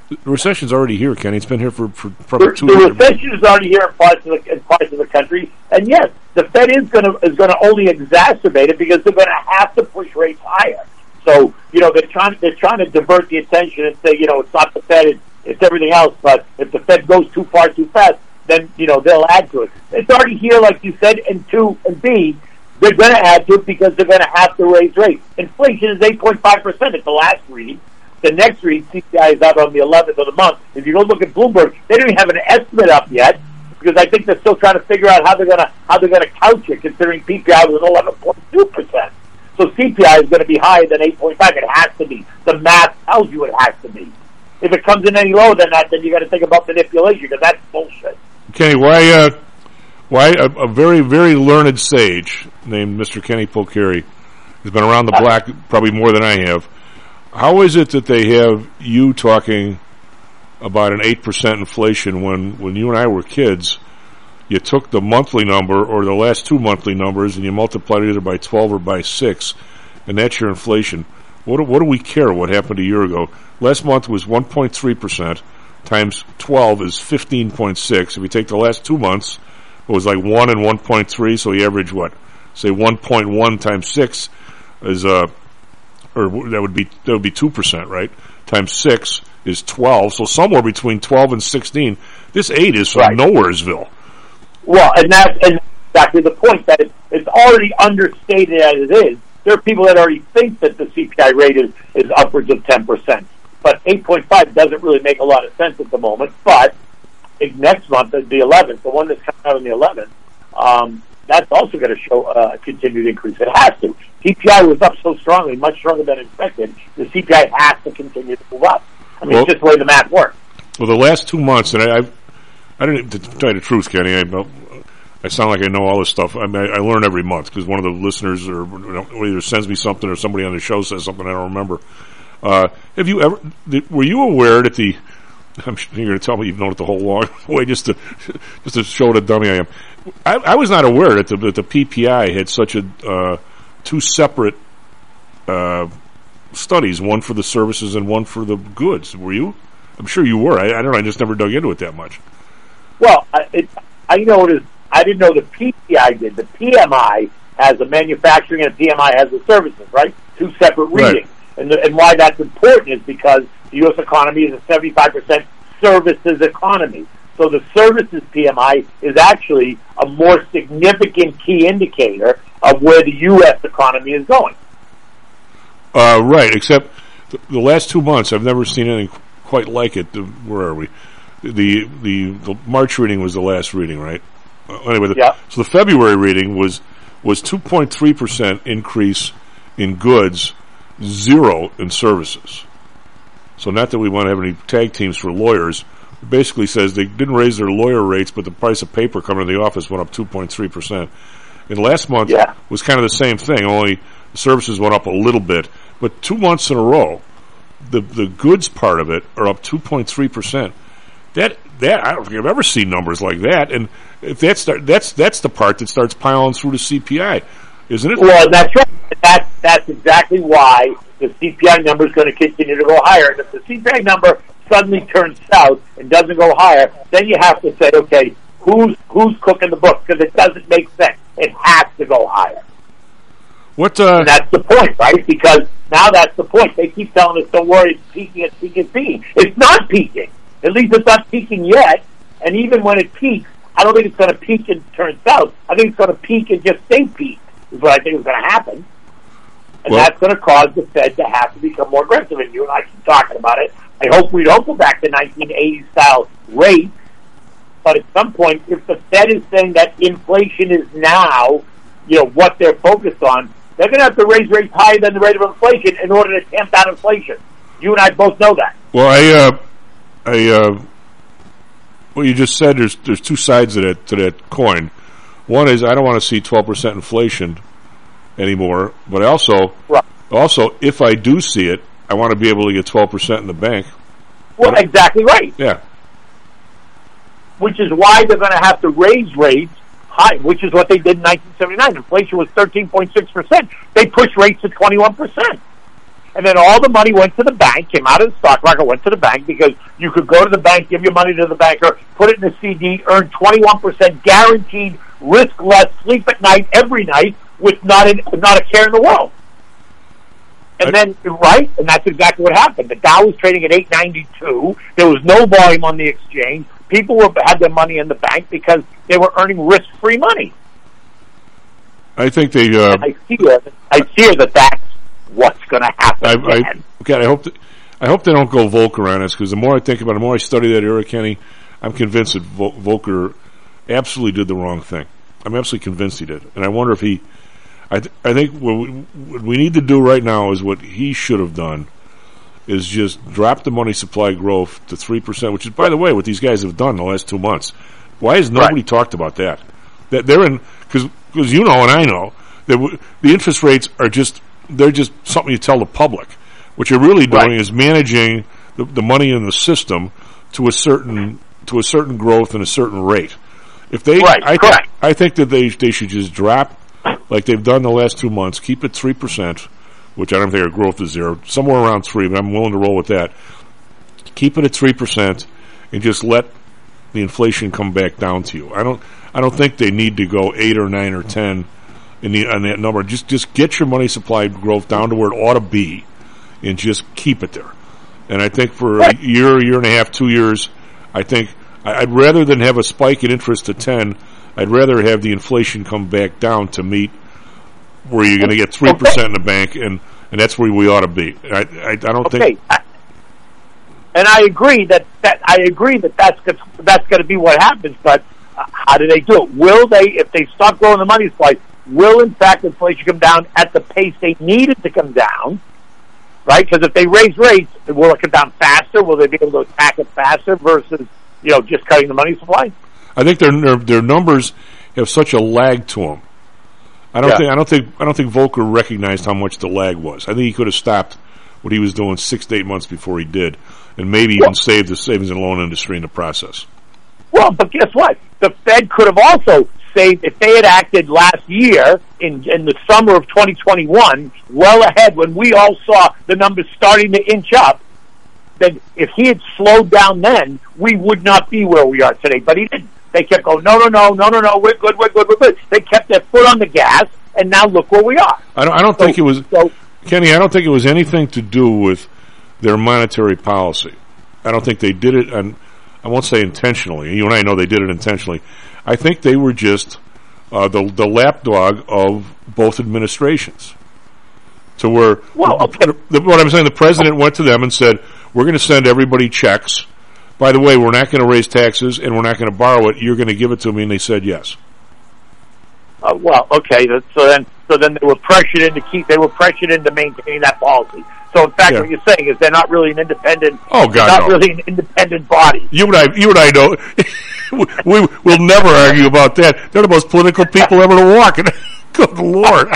The recession's already here, Kenny. It's been here for, for probably The, two the recession is already here in parts of the in parts of the country, and yes, the Fed is going to is going to only exacerbate it because they're going to have to push rates higher. So you know they're trying they're trying to divert the attention and say you know it's not the Fed, it's, it's everything else. But if the Fed goes too far too fast, then you know they'll add to it. It's already here, like you said, and two and B, they're going to add to it because they're going to have to raise rates. Inflation is eight point five percent at the last reading. The next read, CPI is out on the 11th of the month. If you go look at Bloomberg, they don't even have an estimate up yet because I think they're still trying to figure out how they're going to how they're going to couch it, considering PPI was 11.2 percent. So CPI is going to be higher than 8.5. It has to be. The math tells you it has to be. If it comes in any lower than that, then you got to think about manipulation because that's bullshit. Kenny, why, uh, why a, a very, very learned sage named Mr. Kenny Polcari has been around the block probably more than I have. How is it that they have you talking about an 8% inflation when, when you and I were kids, you took the monthly number or the last two monthly numbers and you multiplied it either by 12 or by 6, and that's your inflation. What do, what do we care what happened a year ago? Last month was 1.3%, times 12 is 15.6. If you take the last two months, it was like 1 and 1.3, so you average what? Say 1.1 times 6 is, uh, or that would be, that would be 2%, right? Times 6 is 12, so somewhere between 12 and 16. This 8 is from Right. Nowheresville. Well, and that's and exactly the point that it, it's already understated as it is. There are people that already think that the CPI rate is, is upwards of 10%. But 8.5 doesn't really make a lot of sense at the moment. But next month, the 11th, the one that's coming out on the 11th, um, that's also going to show uh, a continued increase. It has to. CPI was up so strongly, much stronger than expected. The CPI has to continue to move up. I mean, Well- it's just the way the math works. Well, the last two months, and I, I, I didn't to tell you the truth, Kenny. I, I sound like I know all this stuff. I, mean, I, I learn every month because one of the listeners or you know, either sends me something or somebody on the show says something I don't remember. Uh, have you ever? Were you aware that the? I'm sure you're going to tell me you've known it the whole long way just to just to show what a dummy I am. I, I was not aware that the, that the PPI had such a uh, two separate uh, studies, one for the services and one for the goods. Were you? I'm sure you were. I, I don't know. I just never dug into it that much. Well, I, it, I noticed. I didn't know the PPI did. The PMI has the manufacturing and the PMI has the services, right? Two separate Right. And, the, and why that's important is because the U.S. economy is a 75% services economy. So the services PMI is actually a more significant key indicator of where the U.S. economy is going. Uh, right. Except the, the last two months, I've never seen anything quite like it. The, where are we? The, the the March reading was the last reading, right? Uh, anyway, the, Yeah. so the February reading was was 2.3 percent increase in goods, zero in services. So not that we want to have any tag teams for lawyers. It basically says they didn't raise their lawyer rates, but the price of paper coming to the office went up 2.3 percent. And last month Yeah. was kind of the same thing, only services went up a little bit. But two months in a row, the the goods part of it are up 2.3 percent. That that I don't think I've ever seen numbers like that. And if that's start, that's that's the part that starts piling through the CPI, isn't it? Well, that's right. That's that's exactly why the CPI number is going to continue to go higher. And if the CPI number suddenly turns south and doesn't go higher, then you have to say, okay, who's who's cooking the book? Because it doesn't make sense. It has to go higher. What uh, And that's the point, right? Because now that's the point. They keep telling us, don't worry, it's peaking, it's peaking, it's peaking. It's not peaking. At least it's not peaking yet. And even when it peaks, I don't think it's going to peak and turn south. I think it's going to peak and just stay peaked, is what I think is going to happen. And Well- that's going to cause the Fed to have to become more aggressive. And you and I keep talking about it. I hope we don't go back to 1980 style rates. But at some point, if the Fed is saying that inflation is now, you know, what they're focused on, they're going to have to raise rates higher than the rate of inflation in order to tamp down inflation. You and I both know that. Well, I, uh, I, uh, what you just said, there's there's two sides to that to that coin. One is I don't want to see 12 percent inflation anymore, but also, Right. also if I do see it, I want to be able to get 12 percent in the bank. Well, exactly right. Yeah, Which is why they're going to have to raise rates high, which is what they did in 1979. Inflation was 13.6%. They pushed rates to 21%. And then all the money went to the bank, came out of the stock market, went to the bank because you could go to the bank, give your money to the banker, put it in a CD, earn 21% guaranteed, risk less, sleep at night, every night, with not, a not a care in the world. And then, right, and that's exactly what happened. The Dow was trading at 892. There was no volume on the exchange. People were, had their money in the bank because they were earning risk-free money. I think they. Uh, I fear, I fear that that's what's going to happen. I, I, again. God, I hope that, I hope they don't go Volcker on us because the more I think about it, the more I study that era, Kenny, I'm convinced that Vol- Volcker absolutely did the wrong thing. I'm absolutely convinced he did, and I wonder if he. I th- I think what we, what we need to do right now is what he should have done, is just drop the money supply growth to three percent, which is by the way what these guys have done the last two months. Why has nobody talked about that? That they're in because because you know and I know that w- the interest rates are just they're just something you tell the public. What you're really doing is managing the, the money in the system to a certain to a certain growth and a certain rate. If they, Right, I, correct. I think that they they should just drop like they've done the last two months. Keep it three percent, which I don't think our growth is zero, somewhere around three. But I'm willing to roll with that. Keep it at three percent and just let the inflation come back down to you. I don't I don't think they need to go eight or nine or ten in the on that number. Just just get your money supply growth down to where it ought to be, and just keep it there. And I think for a year, year and a half, two years, I think I'd rather than have a spike in interest to ten, I'd rather have the inflation come back down to meet where you're going to get three percent in the bank, and and that's where we ought to be. I I, I don't Okay, think. And I agree that, that I agree that that's that's going to be what happens. But how do they do it? Will they, if they stop growing the money supply, will in fact inflation come down at the pace they need it to come down? Right? Because if they raise rates, will it come down faster? Will they be able to attack it faster versus you know just cutting the money supply? I think their their, their numbers have such a lag to them. I don't Yeah. think I don't think I don't think Volcker recognized how much the lag was. I think he could have stopped what he was doing six to eight months before he did, and maybe even saved the savings and loan industry in the process. Well, but guess what? The Fed could have also saved if they had acted last year in in the summer of 2021, well ahead when we all saw the numbers starting to inch up. Then, if he had slowed down then, we would not be where we are today. But he didn't. They kept going, no, no, no, no, no, no, we're good, we're good, we're good. They kept their foot on the gas, and now look where we are. I don't, I don't think it was Kenny. I don't think it was anything to do with their monetary policy. I don't think they did it, and I won't say intentionally. You and I know they did it intentionally. I think they were just uh, the the lapdog of both administrations. To where, Well, the- the- what I'm saying, the president went to them and said, "We're going to send everybody checks. By the way, we're not going to raise taxes and we're not going to borrow it. You're going to give it to me." And they said yes. Uh, well, okay. So then, so then they were pressured into keep. They were pressured into maintaining that policy. So in fact, Yeah. what you're saying is they're not really an independent. Oh, God, not no. really an independent body. You and I, you and I know. we will never argue about that. They're the most political people ever to walk. Good lord!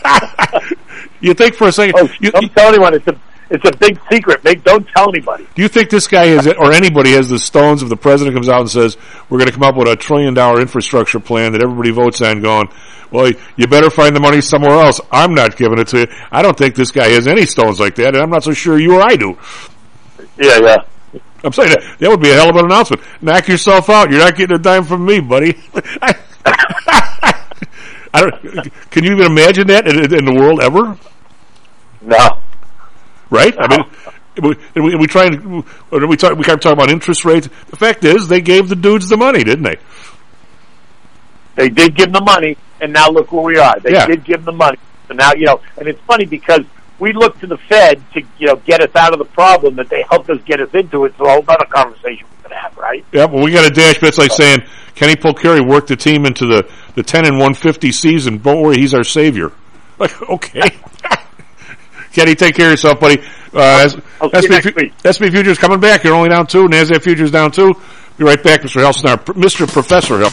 you think for a second? Oh, don't tell anyone. It's a it's a big secret. Make, don't tell anybody. Do you think this guy has, or anybody has the stones if the president comes out and says, we're going to come up with a trillion dollar infrastructure plan that everybody votes on going, well, you better find the money somewhere else. I'm not giving it to you. I don't think this guy has any stones like that, and I'm not so sure you or I do. Yeah, yeah. I'm saying that, that would be a hell of an announcement. Knock yourself out. You're not getting a dime from me, buddy. I don't, can you even imagine that in, in the world ever? No. Right? I mean, we, and we, and we try and we talk. We kind of talk about interest rates. The fact is, they gave the dudes the money, didn't they? They did give them the money, and now look where we are. They Yeah. did give them the money, so now you know. And it's funny because we look to the Fed to you know get us out of the problem that they helped us get us into. It's a whole other conversation we're gonna have, right? Yeah, well, we got a dash. It's like saying Kenny Polcari worked the team into the the ten and one fifty season. Don't worry, he's our savior. Like, okay. Kenny, take care of yourself, buddy. Uh, I'll see you SP Fu- SP Futures coming back. You're only down two. NASDAQ Futures down two. Be right back, Mr. Helsnar. Mr. Professor Help.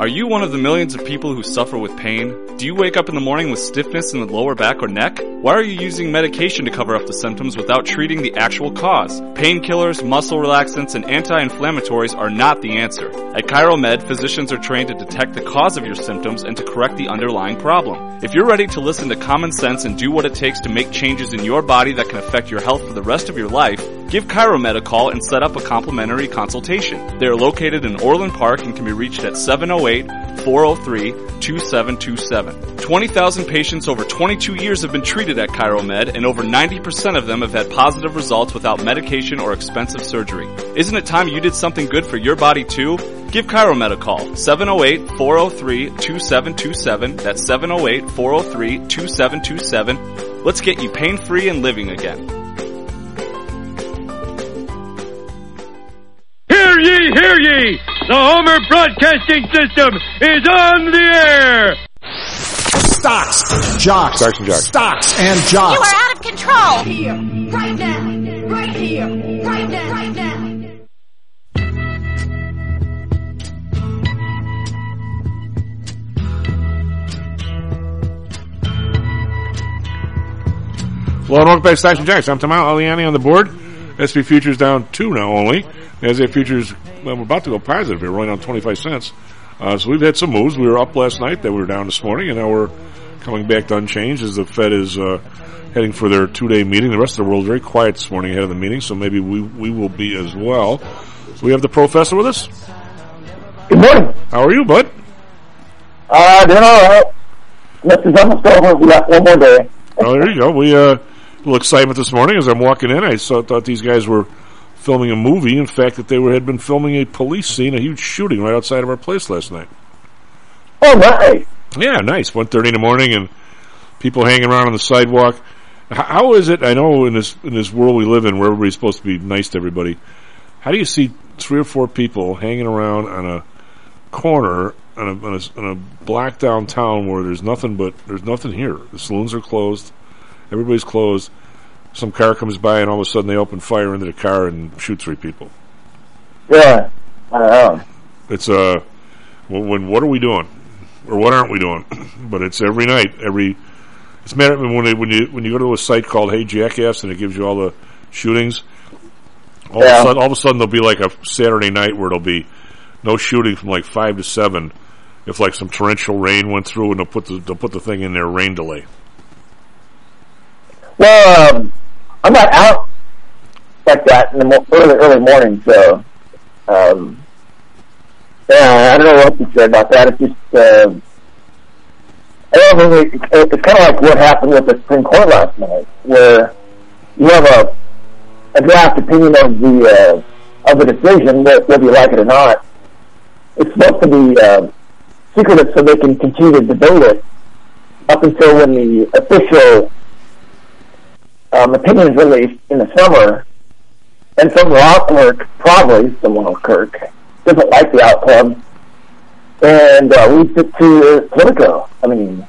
Are you one of the millions of people who suffer with pain? Do you wake up in the morning with stiffness in the lower back or neck? Why are you using medication to cover up the symptoms without treating the actual cause? Painkillers, muscle relaxants, and anti-inflammatories are not the answer. At ChiroMed, physicians are trained to detect the cause of your symptoms and to correct the underlying problem. If you're ready to listen to common sense and do what it takes to make changes in your body that can affect your health for the rest of your life, give ChiroMed a call and set up a complimentary consultation. They are located in Orland Park and can be reached at 708-403-2727. 20,000 patients over 22 years have been treated at ChiroMed and over 90% of them have had positive results without medication or expensive surgery. Isn't it time you did something good for your body too? Give ChiroMed a call. 708-403-2727. That's 708-403-2727. Let's get you pain-free and living again. Ye, hear ye! The Homer Broadcasting System is on the air! Stocks, jocks, Stocks and jocks. stocks and jocks. You are out of control. Here, right now, right here, right now, right now. Hello and welcome back to Stocks and Jocks. I'm Tom Aliani on the board. SP futures down two now only. NASDAQ futures, well, we're about to go positive here, rolling down 25 cents. Uh, so we've had some moves. We were up last night, then we were down this morning, and now we're coming back to unchanged as the Fed is uh, heading for their two-day meeting. The rest of the world is very quiet this morning ahead of the meeting, so maybe we we will be as well. So we have the professor with us. Good morning. How are you, bud? Uh, doing all right. This is almost over. We got one more day. Oh, there you go. We uh, a little excitement this morning as I'm walking in. I saw, thought these guys were filming a movie. In fact, that they were had been filming a police scene, a huge shooting right outside of our place last night. Oh, nice. Yeah, nice. One thirty in the morning, and people hanging around on the sidewalk. How is it? I know in this in this world we live in, where everybody's supposed to be nice to everybody. How do you see three or four people hanging around on a corner on a, on a, on a black downtown where there's nothing but there's nothing here. The saloons are closed. Everybody's closed. Some car comes by, and all of a sudden they open fire into the car and shoot three people. Yeah. I don't know. It's uh, when, when what are we doing, or what aren't we doing? but it's every night, every. It's matter when they, when you when you go to a site called Hey Jackass and it gives you all the shootings. All, Yeah. of a sudden, all of a sudden, there'll be like a Saturday night where there'll be no shooting from like five to seven. If like some torrential rain went through, and they'll put the they'll put the thing in there rain delay. Well, um, I'm not out like that in the mo- early, early morning, so, um, yeah, I don't know what to say about that. It's just, uh, I don't know, it, it, it's kind of like what happened with the Supreme Court last night, where you have a, a draft opinion of the, uh, of the decision, whether you like it or not. It's supposed to be, uh, secretive so they can continue to debate it up until when the official um, opinions released in the summer, and some Rob Kirk, probably someone on Kirk, doesn't like the outcome, and uh, leads it to Politico. I mean,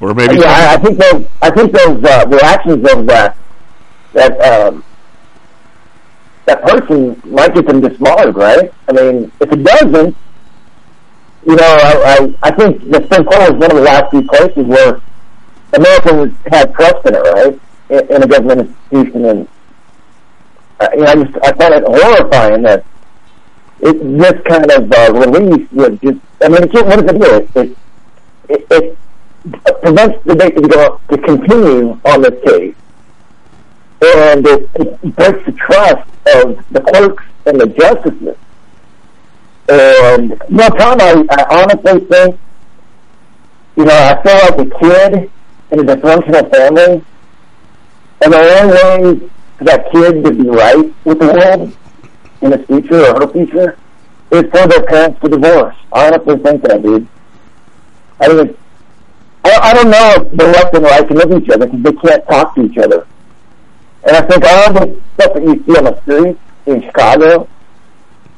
Or maybe yeah, I, I think those, I think those uh, reactions of that that um, that person might get them disbarred, right? I mean, if it doesn't, you know, I, I, I think the Supreme Court was one of the last few places where Americans had trust in it, right? In, a government institution, and uh, you know, I just I find it horrifying that it, this kind of uh, release would just. I mean, it, can't- what does it do? It it, it, it prevents the debate to go to continue on this case, and it, it breaks the trust of the clerks and the justices. And you know, Tom, I, I honestly think, you know, I feel like a kid in a dysfunctional family, and the only way for that kid to be right with the world in his future or her future is for their parents to divorce. I honestly think that, dude. I it's, I, I don't know if the left and right can live each other because they can't talk to each other. And I think all the stuff that you see on the street in Chicago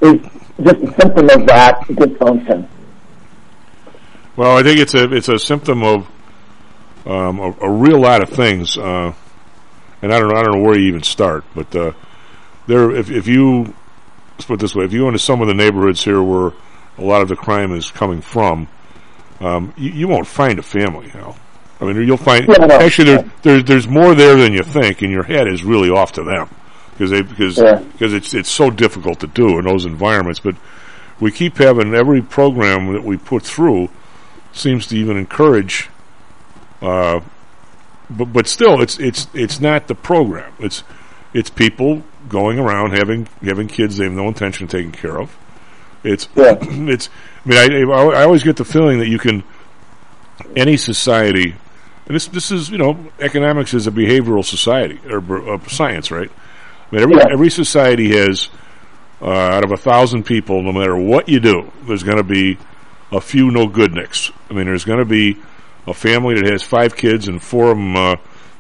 is just a symptom of that dysfunction. Well, I think it's a it's a symptom of um, a, a real lot of things, uh, and I don't know I don't know where you even start. But uh, there, if if you let's put it this way, if you go into some of the neighborhoods here where a lot of the crime is coming from, um, you, you won't find a family. You know, I mean, you'll find Yeah, no. actually there, there's there's more there than you think, and your head is really off to them because they because Yeah. because it's it's so difficult to do in those environments. But we keep having every program that we put through seems to even encourage. Uh, but but still, it's it's it's not the program. It's it's people going around having having kids they have no intention of taking care of. It's it's. I mean, I I always get the feeling that you can any society, and this this is you know economics is a behavioral society or uh, science, right? I mean, every every society has uh, out of a thousand people, no matter what you do, there's going to be a few no goodnicks. I mean, there's going to be a family that has five kids and four of them uh,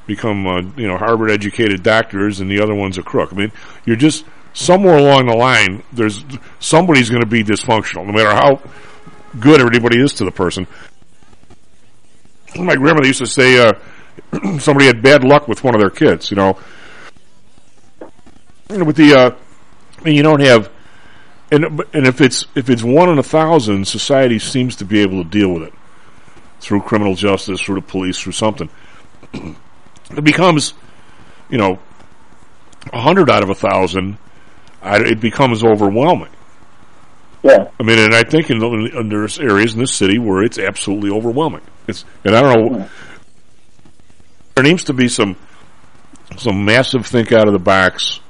become uh, you know Harvard educated doctors, and the other one's a crook. I mean, you're just somewhere along the line. There's somebody's going to be dysfunctional, no matter how good everybody is to the person. My grandmother used to say uh, somebody had bad luck with one of their kids. You know, with the uh, I mean, you don't have, and and if it's if it's one in a thousand, society seems to be able to deal with it through criminal justice, through the police, through something. it becomes, you know, a hundred out of a thousand. I, it becomes overwhelming. Yeah. I mean, and I think in, the, in there's areas in this city where it's absolutely overwhelming. It's, and I don't know. There needs to be some some massive think out of the box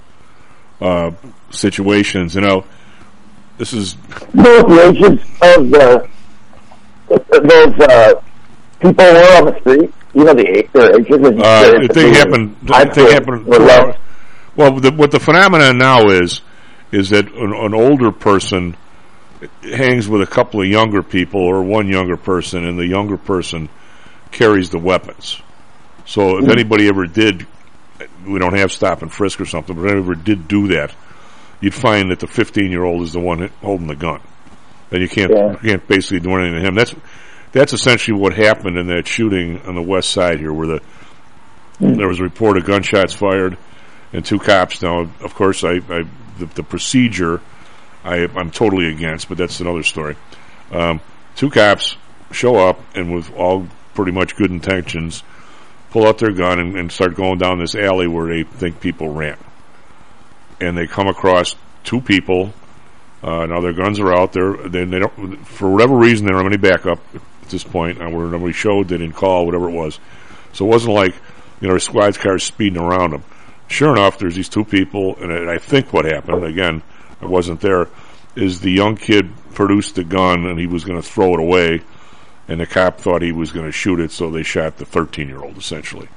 uh, situations. You know, this is You know what the ages of the those uh, people were on the street? You know the their ages. Uh, the thing happened. The thing happened. Well, well the, what the phenomenon now is is that an, an older person hangs with a couple of younger people or one younger person, and the younger person carries the weapons. So if Mhm. anybody ever did, we don't have stop and frisk or something, but if anybody ever did do that, you'd find that the 15 year old is the one holding the gun, and you can't Yeah. you can't basically do anything to him. That's that's essentially what happened in that shooting on the west side here, where the there was a report of gunshots fired and two cops. Now, of course, I, I the, the procedure I, I'm totally against, but that's another story. Um, two cops show up and with all pretty much good intentions, pull out their gun and, and start going down this alley where they think people ran. And they come across two people. Uh, now their guns are out there. They, they don't, for whatever reason, they don't have any backup at this point. And where nobody showed, they didn't call, whatever it was. So it wasn't like you know, squad cars speeding around them. Sure enough, there's these two people, and I I think what happened again, I wasn't there, is the young kid produced the gun and he was going to throw it away, and the cop thought he was going to shoot it, so they shot the 13 year old essentially.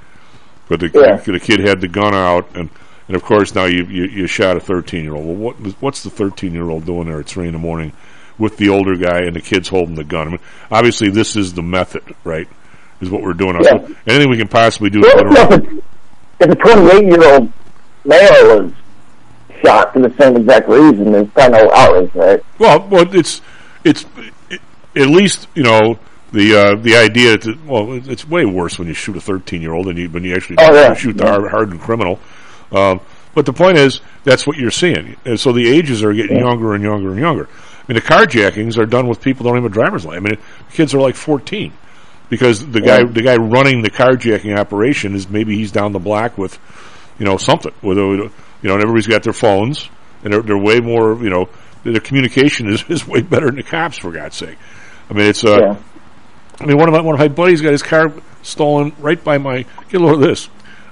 But the, Yeah. the kid had the gun out, and and of course now you you, you shot a 13 year old. Well, what what's the 13 year old doing there at three in the morning with the older guy and the kid's holding the gun? I mean, obviously this is the method, right? Is what we're doing. Yeah. Anything we can possibly do. Well, if, if a 28 year old male was shot for the same exact reason, there's kind of outrage, right? Well, well, it's it's it, at least you know the uh, the idea that well, it's way worse when you shoot a thirteen year old than you when you actually Oh, yeah. shoot the hard, hardened criminal. Um, but the point is, that's what you're seeing. And so the ages are getting Yeah. younger and younger and younger. I mean, the carjackings are done with people that don't even have a driver's license. I mean, kids are like 14 because the guy the guy running the carjacking operation is maybe he's down the block with you know something with a, you know and everybody's got their phones and they're, they're way more you know their communication is, is way better than the cops for God's sake. I mean, it's uh, Yeah. I mean, one of my one of my buddies got his car stolen right by my. Get a load of this,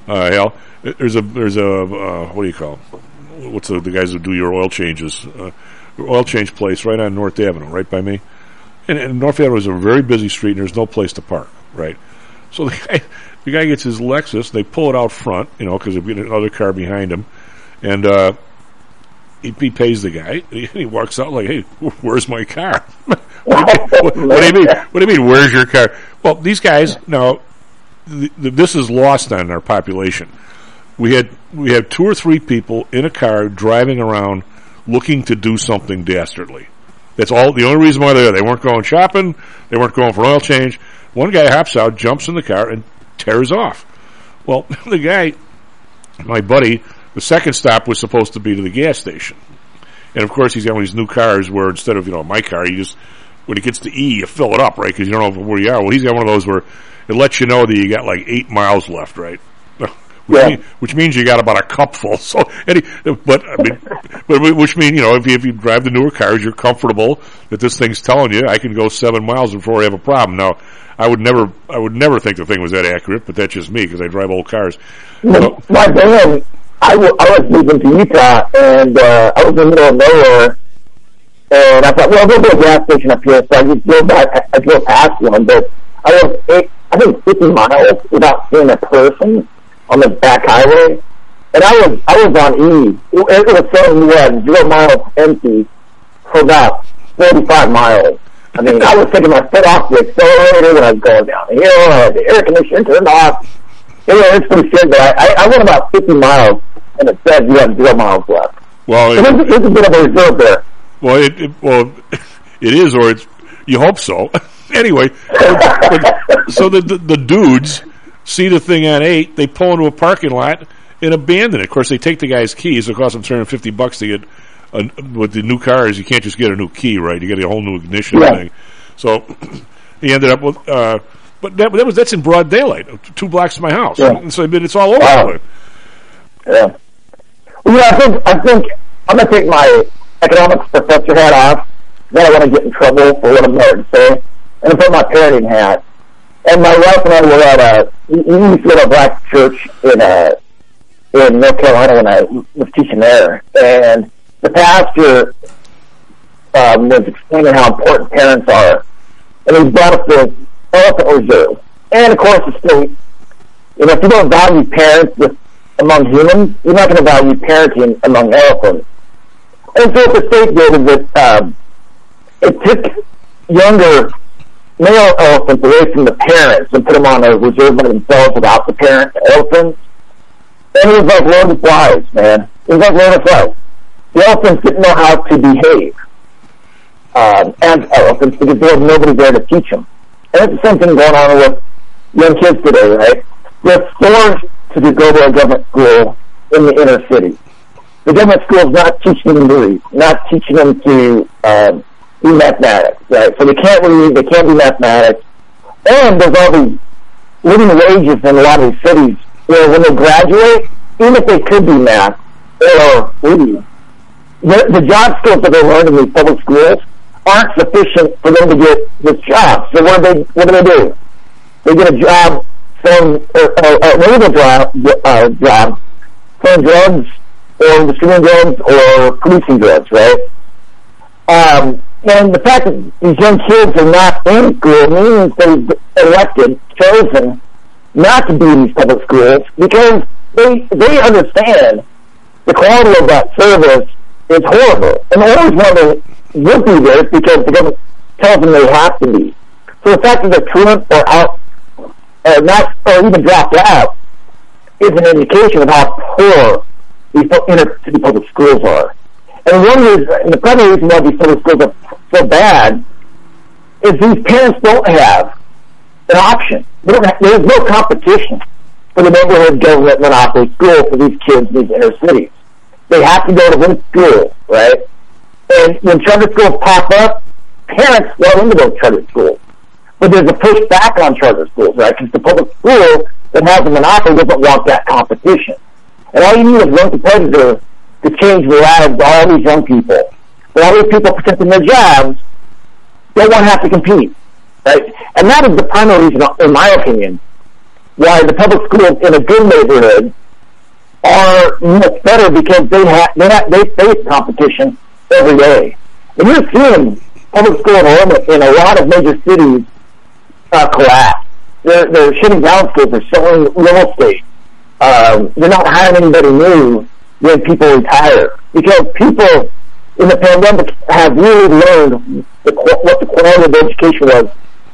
uh, Hal. There's a there's a uh, what do you call? 'em? What's the, the guys who do your oil changes? Uh, oil change place right on North Avenue, right by me. And, and North Avenue is a very busy street, and there's no place to park. Right. So the guy the guy gets his Lexus. They pull it out front, you know, because there's another car behind him, and uh, he, he pays the guy. And he, he walks out like, "Hey, where's my car?" what, what do you mean? What do you mean? Where's your car? Well, these guys now. Th- th- this is lost on our population. We had we had two or three people in a car driving around looking to do something dastardly. That's all. The only reason why they're there. They weren't going shopping. They weren't going for oil change. One guy hops out, jumps in the car, and tears off. Well, the guy, my buddy, the second stop was supposed to be to the gas station. And of course, he's got one of these new cars where instead of, you know, my car, you just, when it gets to E, you fill it up, right? Because you don't know where you are. Well, he's got one of those where it lets you know that you got like eight miles left, right? Which, Yeah. mean, which means you got about a cupful. So, any, but I mean, but which means you know if you, if you drive the newer cars, you're comfortable that this thing's telling you I can go seven miles before I have a problem. Now, I would never, I would never think the thing was that accurate, but that's just me because I drive old cars. So, my van, I wa- I was moving to Utah, and uh, I was in the middle of nowhere, and I thought, well, there'll be a gas station up here, so I just drove back, I drove past one, but I was, eight, I think 50 miles without seeing a person on the back highway, and I was, I was on E. It, it was saying we had zero miles empty for about 45 miles. I mean, I was taking my foot off the accelerator when I was going down the hill, I had the air conditioner turned off, yeah, it's pretty good, but I, I, I went about 50 miles, and it said you have zero miles left. well, So there's, there's a bit of a reserve there. Well, it, it well, it is, or it's you hope so. anyway, but- so the, the the dudes see the thing on eight, they pull into a parking lot and abandon it. Of course, they take the guy's keys. It costs them three hundred fifty bucks to get a, with the new cars. You can't just get a new key, right? You get a whole new ignition thing. So he ended up with. Uh, but that, that was that's in broad daylight, two blocks from my house. Yeah. And so I mean, it's all over Wow. Yeah. Well, yeah, I think, I think I'm going to take my economics professor hat off. Then I want to get in trouble for what I'm going to say. And I put my parenting hat. And my wife and I were at a, we used to go to a black church in, uh, in North Carolina when I was teaching there. And the pastor, um, was explaining how important parents are. And he brought up the elephant reserve. And of course the state you know, if you don't value parents with, among humans, you're not going to value parenting among elephants. And so what the state did is it, um, it took younger male elephants away from the parents and put them on a reserve by themselves without the parent elephants. And it was like Lord of Flies, man. It was like Lord of Flies. The elephants didn't know how to behave um, as elephants because there was nobody there to teach them. And it's the same thing going on with young kids today, right? They're forced to go to a government school in the inner city. The government school is not teaching them to read, not teaching them to um, do mathematics, right? So they can't read, they can't do mathematics, and there's all these living wages in a lot of these cities where when they graduate, even if they could do math or read, the, the job skills that they learned in these public schools aren't sufficient for them to get this job. So what do they what do they do? They get a job or, or, or illegal job, uh, job selling drugs or distributing drugs or producing drugs, right? Um, and the fact that these young kids are not in school means they've elected, chosen not to be in these public schools because they they understand the quality of that service is horrible. And they always want to would be there because the government tells them they have to be. So the fact that they're truant or out or not or even dropped out is an indication of how poor these inner city public schools are. And one reason, and the primary reason why these public schools are so bad is these parents don't have an option. Have, there's no competition for the neighborhood government monopoly school for these kids in these inner cities. They have to go to one school, right? And when charter schools pop up, parents flow into those charter schools. But there's a push back on charter schools, right? Because the public school that has a monopoly doesn't want that competition. And all you need is one competitor to change the lives of all these young people. But all these people protecting their jobs don't want have to compete, right? And that is the primary reason, in my opinion, why the public schools in a good neighborhood are much better because they have they have, they face competition every day. And you're seeing public school enrollment in a lot of major cities uh, collapse. They're they're shutting down schools. They're selling real estate. Um, they're not hiring anybody new when people retire because people in the pandemic have really learned the, what the quality of education was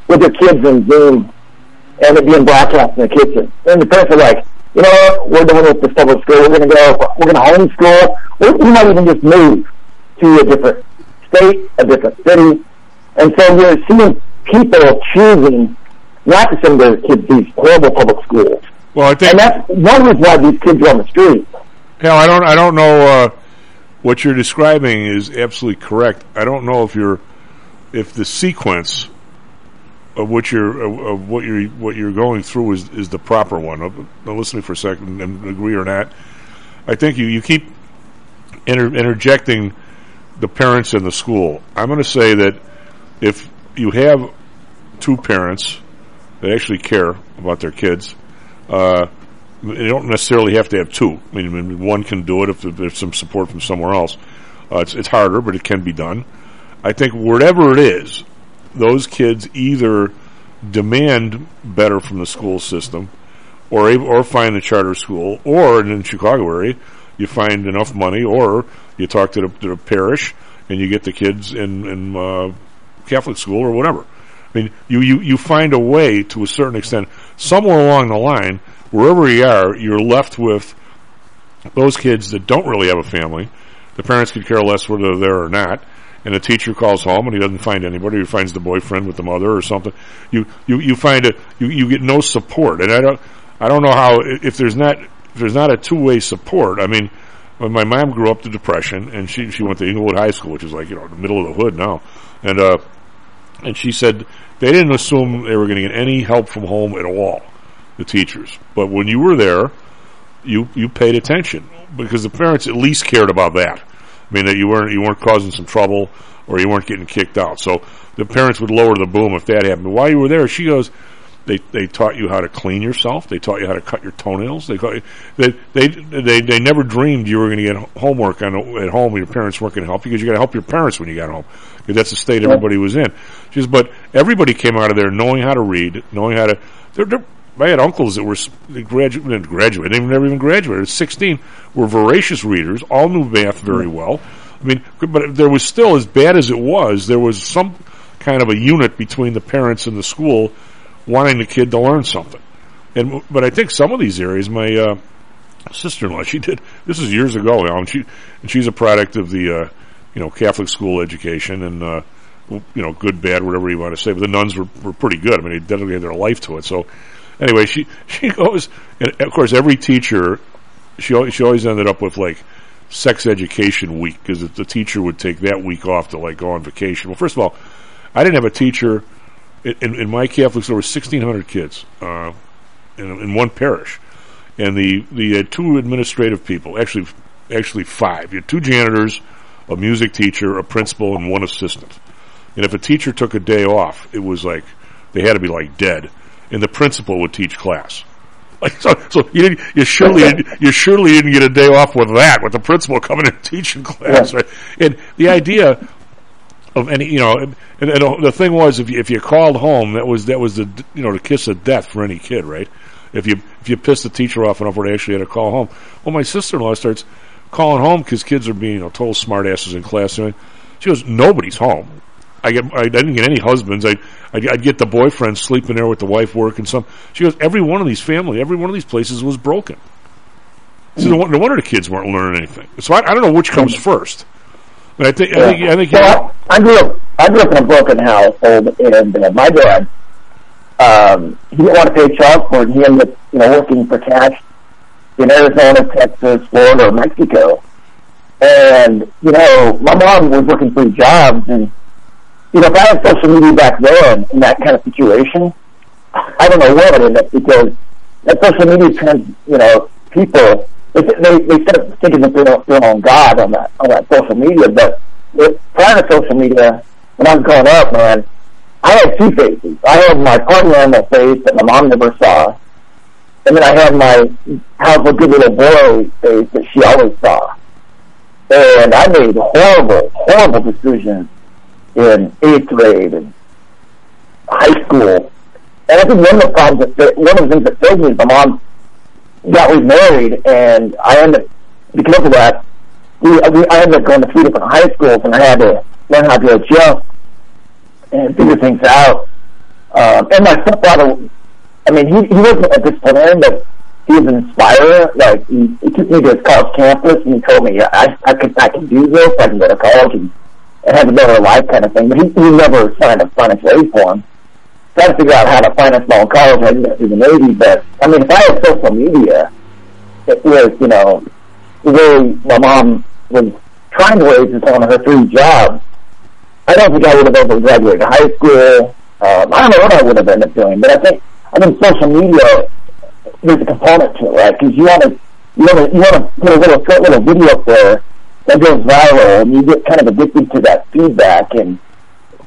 with their kids in Zoom and it being broadcast in the kitchen. And the parents are like, you know what, we're done with this public school. We're going to go, we're going to homeschool. We, we might even just move to a different state, a different city. And so you're seeing people choosing not to send their kids to these horrible public schools. Well, I think, and that's one reason why these kids are on the street. Hell, I don't. I don't know. Uh, what you're describing is absolutely correct. I don't know if you're, if the sequence of what you're of, what you're what you're going through is is the proper one. Now, listen to me for a second and agree or not. I think you you keep inter- interjecting the parents in the school. I'm going to say that if you have two parents that actually care about their kids, uh, you don't necessarily have to have two. I mean, one can do it if there's some support from somewhere else. Uh, it's, it's harder, but it can be done. I think whatever it is, those kids either demand better from the school system, or or find a charter school, or in Chicago area, you find enough money, or you talk to the, to the parish and you get the kids in, in uh, Catholic school or whatever. I mean, you, you, you find a way to a certain extent, somewhere along the line, wherever you are, you're left with those kids that don't really have a family. The parents could care less whether they're there or not. And the teacher calls home and he doesn't find anybody. He finds the boyfriend with the mother or something. You, you, you find a, you, you get no support. And I don't, I don't know how, if there's not, if there's not a two-way support, I mean, when my mom grew up the depression and she, she went to Englewood High School, which is like, you know, the middle of the hood now. And, uh, and she said they didn't assume they were going to get any help from home at all, the teachers. But when you were there, you, you paid attention because the parents at least cared about that. I mean, that you weren't, you weren't causing some trouble or you weren't getting kicked out. So the parents would lower the boom if that happened. While you were there, she goes, they they taught you how to clean yourself. They taught you how to cut your toenails. They you, they, they they they never dreamed you were going to get homework on at home. Your parents weren't going to help you because you got to help your parents when you got home. Because that's the state everybody was in. She says, but everybody came out of there knowing how to read, knowing how to. They're, they're, I had uncles that were they graduate, graduate, they never even graduated. Sixteen were voracious readers, all knew math very well. I mean, but there was still, as bad as it was, there was some kind of a unit between the parents and the school wanting the kid to learn something. And but I think some of these areas, my uh, sister-in-law, she did this is years ago now, and she and she's a product of the uh, you know Catholic school education and uh, you know good, bad, whatever you want to say. But the nuns were were pretty good. I mean, they dedicated their life to it. So anyway, she she goes, and of course, every teacher, she always, she always ended up with like sex education week because the teacher would take that week off to like go on vacation. Well, first of all, I didn't have a teacher in, in my Catholic school. There were sixteen hundred kids uh, in, in one parish, and the the uh, two administrative people, actually actually five. You had two janitors, a music teacher, a principal, and one assistant. And if a teacher took a day off, it was like they had to be like dead, and the principal would teach class. Like, so, so you, you surely you surely didn't get a day off with that, with the principal coming and teaching class, right? And the idea of any, you know, and, and the thing was, if you, if you called home, that was that was the you know the kiss of death for any kid, right? If you if you pissed the teacher off enough where they actually had to call home. Well, my sister-in-law starts calling home because kids are being you know total smartasses in class. She goes, nobody's home. I get I didn't get any husbands. I I'd, I'd, get the boyfriend sleeping there with the wife working some. She goes, every one of these family, every one of these places was broken. So no, wonder the kids weren't learning anything. So I, I don't know which comes first. I think I think I think. Well, I grew up. I grew up in a broken household, and uh, my dad, um, he didn't want to pay child support. He ended up, you know, working for cash in Arizona, Texas, Florida, or Mexico. And you know, my mom was working three jobs, and you know, if I had social media back then in that kind of situation, I don't know what I'd end up because that social media trans, you know, people they they, they start thinking that they're, they're on God on that on that social media. But with, prior to social media, when I was growing up, man, I had two faces. I had my partner party animal face that my mom never saw, and then I had my a good little boy face that she always saw. And I made horrible, horrible decisions in eighth grade and high school. And I think one of the problems that one of the things that failed me is my mom got remarried, and I ended because of that, we, we I ended up going to three different high schools, and I had to learn how to adjust and figure things out. Um, and my stepfather, I mean, he, he wasn't a disciplinarian, but he was an inspirer. Like he, he took me to his college campus and he told me I, I could I can do this. I can go to college and have a better life, kind of thing. But he, he never signed a financial aid for him. Trying to figure out how to finance my own college, I did through the Navy. But I mean, if I had social media, it was you know the way my mom was trying to raise us on her three jobs. I don't think I would have ever graduated high school. Um, I don't know what I would have ended up doing, but I think I think social media there's a component to it, right? Because you want to you want to you want to put a little short little video there that goes viral, and you get kind of addicted to that feedback, and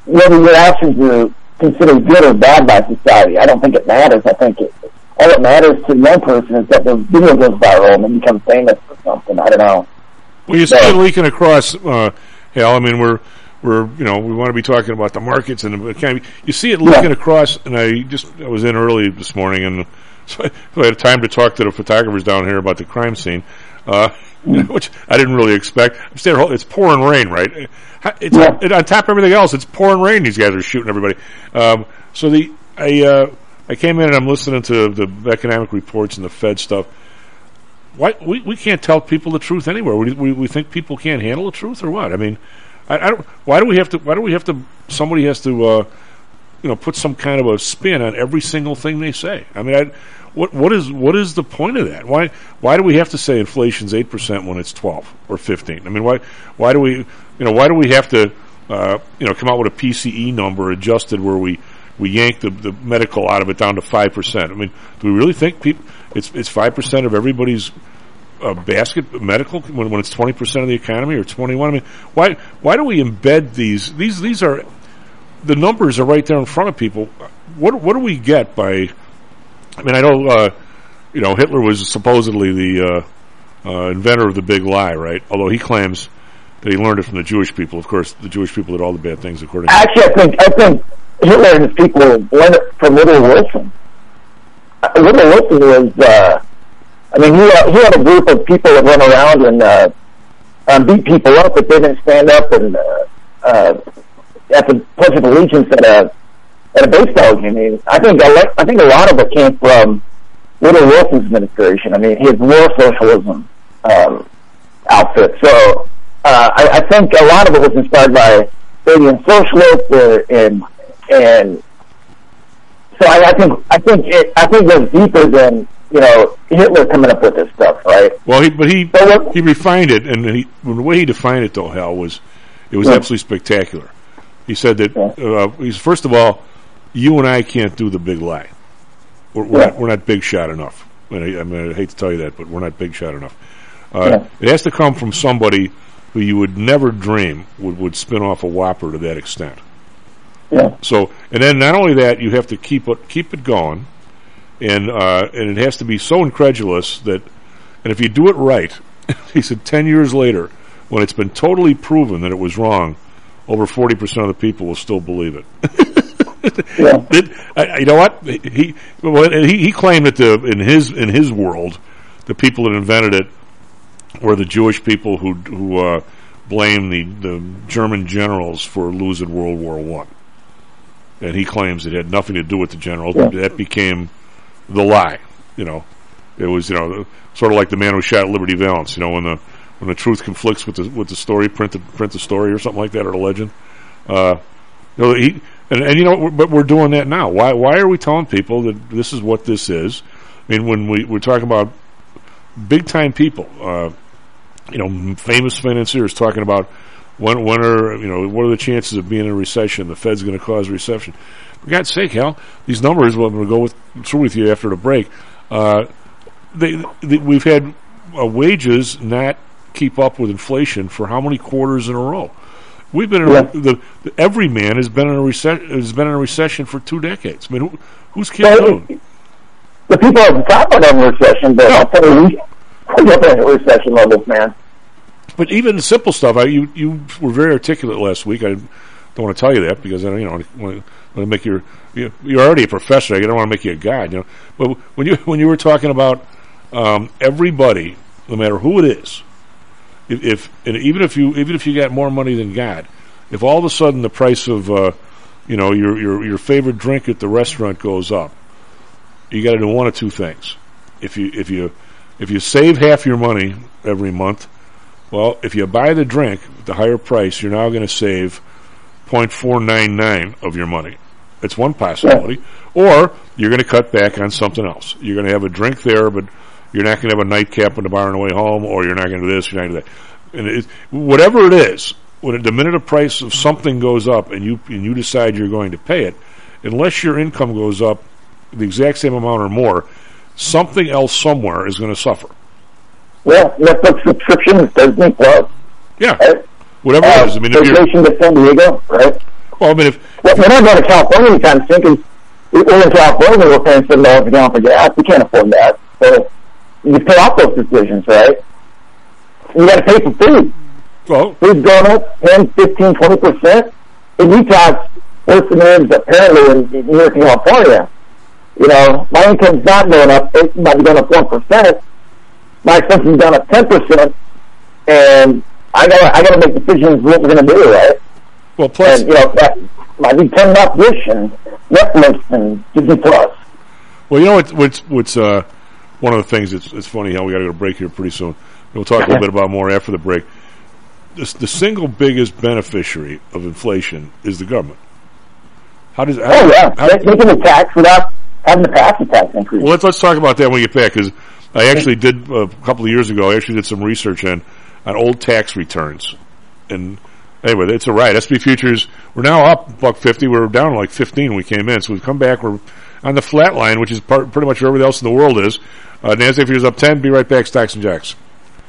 whether your actions are considered good or bad by society, I don't think it matters. I think it all that matters to the young person is that the video goes viral and then becomes famous or something. I don't know. Well, you see it leaking across, uh, hell, I mean, we're, we're, you know, we want to be talking about the markets and the economy. You see it leaking across, and I just, I was in early this morning, and so I, so I had time to talk to the photographers down here about the crime scene, uh, which I didn't really expect. I'm staying, it's pouring rain, right? It's it, on top of everything else. It's pouring rain. These guys are shooting everybody. Um, so the I uh, I came in and I'm listening to the economic reports and the Fed stuff. Why we, we can't tell people the truth anywhere? We, we we think people can't handle the truth or what? I mean, I, I don't. Why do we have to? Why do we have to? Somebody has to, uh, you know, put some kind of a spin on every single thing they say. I mean, I, what what is what is the point of that? Why why do we have to say inflation's eight percent when it's twelve or fifteen? I mean, why why do we you know why do we have to uh, you know come out with a PCE number adjusted where we we yank the, the medical out of it down to five percent? I mean, do we really think people it's it's five percent of everybody's uh, basket medical when, when it's twenty percent of the economy or twenty one? I mean, why why do we embed these these these are the numbers are right there in front of people. What what do we get by I mean, I know, uh, you know, Hitler was supposedly the uh, uh, inventor of the big lie, right? Although he claims that he learned it from the Jewish people. Of course, the Jewish people did all the bad things according. to Actually, I think I think Hitler and his people learned it from Woodrow Wilson. Uh, Woodrow Wilson was, uh, I mean, he uh, he had a group of people that went around and uh, um, beat people up if they didn't stand up and uh, uh, at the Pledge of Allegiance at a at a baseball game. I, mean, I think I, like, I think a lot of it came from Woodrow Wilson's administration. I mean, his war socialism um, outfit. So uh, I, I think a lot of it was inspired by Fabian socialists uh, and and so I, I think I think it I think it goes deeper than you know Hitler coming up with this stuff, right? Well, he but he he refined it, and he, the way he defined it, though, Hal was it was Yeah. absolutely spectacular. He said that uh, he's first of all, you and I can't do the big lie. We're, we're, not, we're not big shot enough. I, I, I, mean, I hate to tell you that, but we're not big shot enough. Uh, Yeah. It has to come from somebody who you would never dream would, would spin off a whopper to that extent. Yeah. So, and then not only that, you have to keep it keep it going, and uh, and it has to be so incredulous that, and if you do it right, he said ten years later, when it's been totally proven that it was wrong, over forty percent of the people will still believe it. It- I- you know what he he he claimed that the in his in his world, the people that invented it were the Jewish people who who uh, blamed the the German generals for losing World War One, and he claims it had nothing to do with the generals. Yeah. That became the lie. You know, it was you know sort of like the man who shot Liberty Valance. You know, when the when the truth conflicts with the with the story, print the print the story or something like that, or the legend. Uh, you know, he and, and you know, but we're doing that now. Why why are we telling people that this is what this is? I mean, when we we're talking about big time people, uh, you know, famous financiers talking about when when are you know what are the chances of being in a recession? The Fed's going to cause a recession. For God's sake, Hal, these numbers. Well, I'm going to go with, through with you after the break. Uh, they, they, we've had uh, wages not keep up with inflation for how many quarters in a row? We've been in a, Yeah. the, the every man has been in a recession has been in a recession for two decades. I mean, who, who's kidding? Well? The people at the top are in a recession, but I'll tell you, we- we're definitely at recession levels, man. But even the simple stuff, I, you you were very articulate last week. I don't want to tell you that because I don't, you know want to, want to make your you, you're already a professor. I don't want to make you a god, you know. But when you when you were talking about um, everybody, no matter who it is, if, if and even if you even if you got more money than God, if all of a sudden the price of uh, you know your your your favorite drink at the restaurant goes up, you got to do one of two things. If you if you if you save half your money every month, well, if you buy the drink at the higher price, you're now going to save 0.499 of your money. It's one possibility. Or you're going to cut back on something else. You're going to have a drink there, but you're not going to have a nightcap in the bar on the way home, or you're not going to do this, you're not going to do that. And it, whatever it is, when it, the minute the price of something goes up and you and you decide you're going to pay it, unless your income goes up the exact same amount or more, something else somewhere is going to suffer. Yeah, Netflix subscription, Disney Plus. Yeah, right? whatever uh, it is. I mean, if you're, vacation to San Diego, right? well, I mean, if Well, we're not going to California anytime soon because we're in California. We're paying seven dollars a gallon for gas. We can't afford that. So you pay off those decisions, right? You got to pay for food. Well, food's going up 10, 15, 20 percent. In Utah, worse than it is apparently in, New York and California. You know, my income's not going up. It might be going up one percent. My expenses down up ten percent, and I got I got to make decisions what we're going to do, right? Well, plus, and you know that might be turning off Dish and Netflix and Disney Plus. Well, you know what, what's what's uh, one of the things that's it's funny how we got to go to break here pretty soon. We'll talk a little bit about more after the break. The, the single biggest beneficiary of inflation is the government. How does? How, Oh yeah, how- they, they can tax without having to pass a tax increase. well, let's let's talk about that when we get back because I actually did uh, a couple of years ago. I actually did some research on on old tax returns, and anyway, it's a right. SP futures we're now up buck fifty. We were down like fifteen when we came in, so we've come back. We're on the flat line, which is part, pretty much where everybody else in the world is. Uh, Nasdaq futures up ten. Be right back. Stocks and Jocks.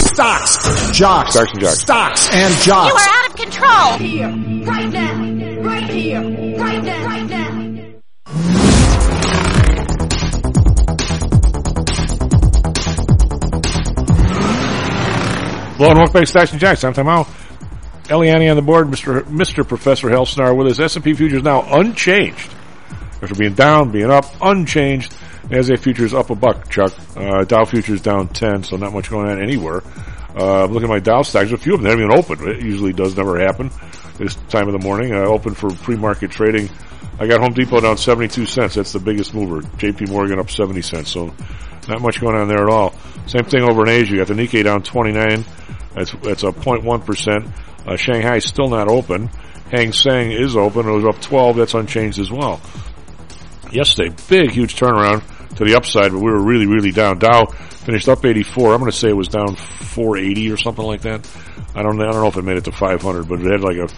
Stocks, jocks, Stocks and jocks. stocks and You are out of control. Here, right now, right here, right now, right now. Hello and welcome back to Stocks and Jocks. I'm Tom Howell. Aliani on the board, Mr. Mr. Professor Hal Snarr with us. S&P futures now unchanged. After being down, being up, unchanged. NASDAQ futures up a buck, Chuck. Uh, Dow futures down 10, so not much going on anywhere. Uh, looking at my Dow stocks, a few of them haven't even opened. It usually does never happen this time of the morning. Uh, open for pre-market trading. I got Home Depot down 72 cents. That's the biggest mover. JP Morgan up 70 cents. So not much going on there at all. Same thing over in Asia. You got the Nikkei down 29. That's, that's a 0.1%. Uh, Shanghai still not open. Hang Seng is open. It was up 12. That's unchanged as well. Yesterday, big, huge turnaround to the upside, but we were really, really down. Dow finished up 84. I'm going to say it was down 480 or something like that. I don't, I don't know if it made it to 500, but it had like a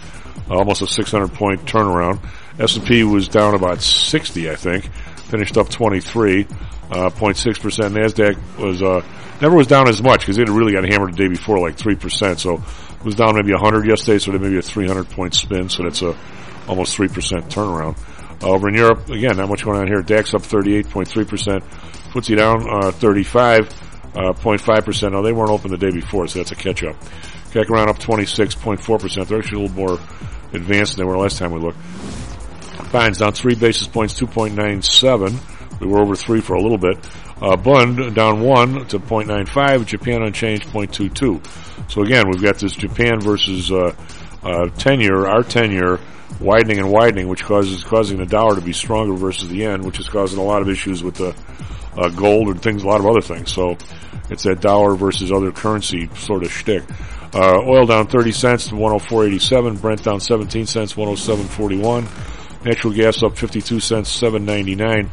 almost a 600 point turnaround. S&P was down about 60, I think. Finished up 23, uh, 0.6 percent. Nasdaq was uh, never was down as much because it had really got hammered the day before, like three percent. So it was down maybe 100 yesterday, so maybe a 300 point spin. So that's a almost three percent turnaround. Uh, over in Europe, again, not much going on here. DAX up 38.3 percent. FTSE down uh, 35.5 percent. Now they weren't open the day before, so that's a catch up. CAC around up 26.4 percent. They're actually a little more advanced than they were last time we looked. Bonds down three basis points, 2.97. We were over three for a little bit. Uh, Bund down one to 0.95. Japan unchanged 0.22. So again, we've got this Japan versus uh, uh, 10 our 10 year widening and widening, which causes causing the dollar to be stronger versus the yen, which is causing a lot of issues with the uh, gold and things, a lot of other things. So it's that dollar versus other currency sort of shtick. Uh, oil down 30 cents to 104.87. Brent down 17 cents, 107.41. Natural gas up 52 cents, 7.99.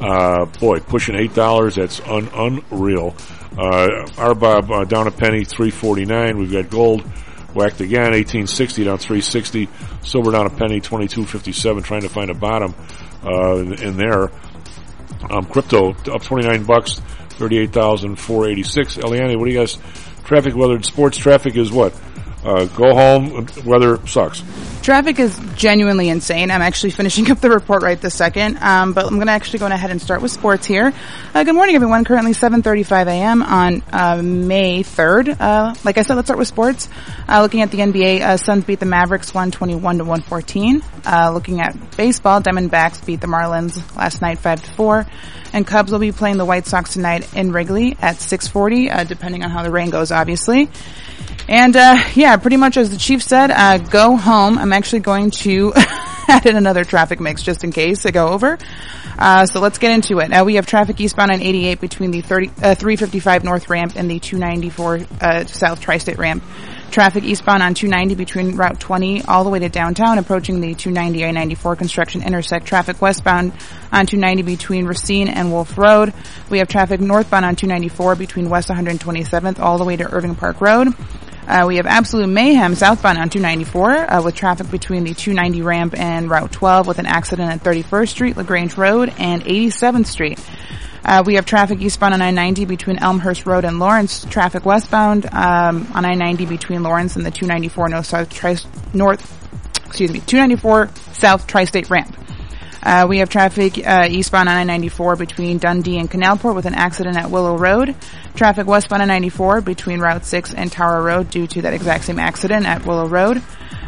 Uh, boy, pushing eight dollars. That's un- unreal. Uh, RBOB uh, down a penny, 3.49. We've got gold whacked again, 1860 down 360. Silver down a penny, 22.57. Trying to find a bottom uh, in, in there. Um, crypto up 29 bucks, 38,486. Aliani, what do you guys? Traffic, weather, sports traffic is what? Uh, go home. Weather sucks. Traffic is genuinely insane. I'm actually finishing up the report right this second, um, but I'm going to actually go ahead and start with sports here. Uh, good morning, everyone. Currently 7:35 a.m. on uh, May 3rd. Uh, like I said, let's start with sports. Uh, looking at the NBA, uh, Suns beat the Mavericks 121 to 114. Uh, looking at baseball, Diamondbacks beat the Marlins last night 5 to 4, and Cubs will be playing the White Sox tonight in Wrigley at 6:40, depending on how the rain goes, obviously. And uh, yeah, pretty much as the chief said, uh, go home. I'm actually going to add in another traffic mix just in case I go over. Uh, so let's get into it. Now we have traffic eastbound on 88 between the 30, uh, 355 North ramp and the 294 uh, South Tri-State ramp. Traffic eastbound on 290 between Route 20 all the way to downtown, approaching the 290 I-94 construction intersect. Traffic westbound on 290 between Racine and Wolf Road. We have traffic northbound on 294 between West 127th all the way to Irving Park Road. Uh, we have absolute mayhem southbound on 294 uh, with traffic between the 290 ramp and Route 12 with an accident at 31st Street, LaGrange Road, and 87th Street. Uh, we have traffic eastbound on I-90 between Elmhurst Road and Lawrence. Traffic westbound um, on I-90 between Lawrence and the 294 North South Tri- North, excuse me, 294 South Tri-State Ramp. Uh, we have traffic uh, eastbound on I-94 between Dundee and Canalport with an accident at Willow Road. Traffic westbound on 94 between Route 6 and Tower Road due to that exact same accident at Willow Road.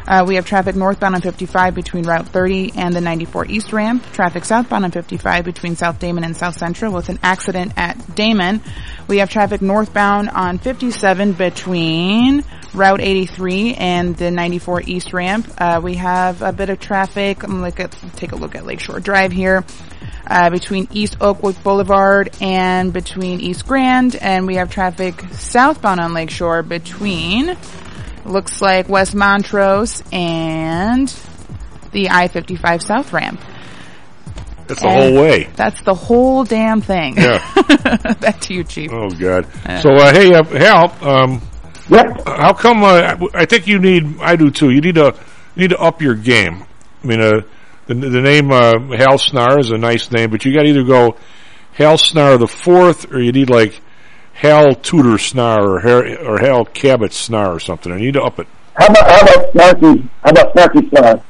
Uh, we have traffic northbound on 55 between Route 30 and the 94 East Ramp. Traffic southbound on 55 between South Damen and South Central with an accident at Damen. We have traffic northbound on 57 between Route 83 and the 94 East Ramp. Uh, we have a bit of traffic. I'm look at, take a look at Lakeshore Drive here. Uh, between East Oakwood Boulevard and between East Grand, and we have traffic southbound on Lakeshore between looks like West Montrose and the I-55 South Ramp. That's the whole way. That's the whole damn thing. Yeah. Back to you, Chief. Oh God. So uh, hey, uh, Hal. Um, Yep. How come? Uh, I think you need. I do too. You need to you need to up your game. I mean, uh, the the name uh, Hal Snarr is a nice name, but you got to either go Hal Snarr the fourth, or you need like Hal Tudor Snarr or Hal, or Hal Cabot Snarr or something. I need to up it. How about how about Snarky? How about Snarky Snarr?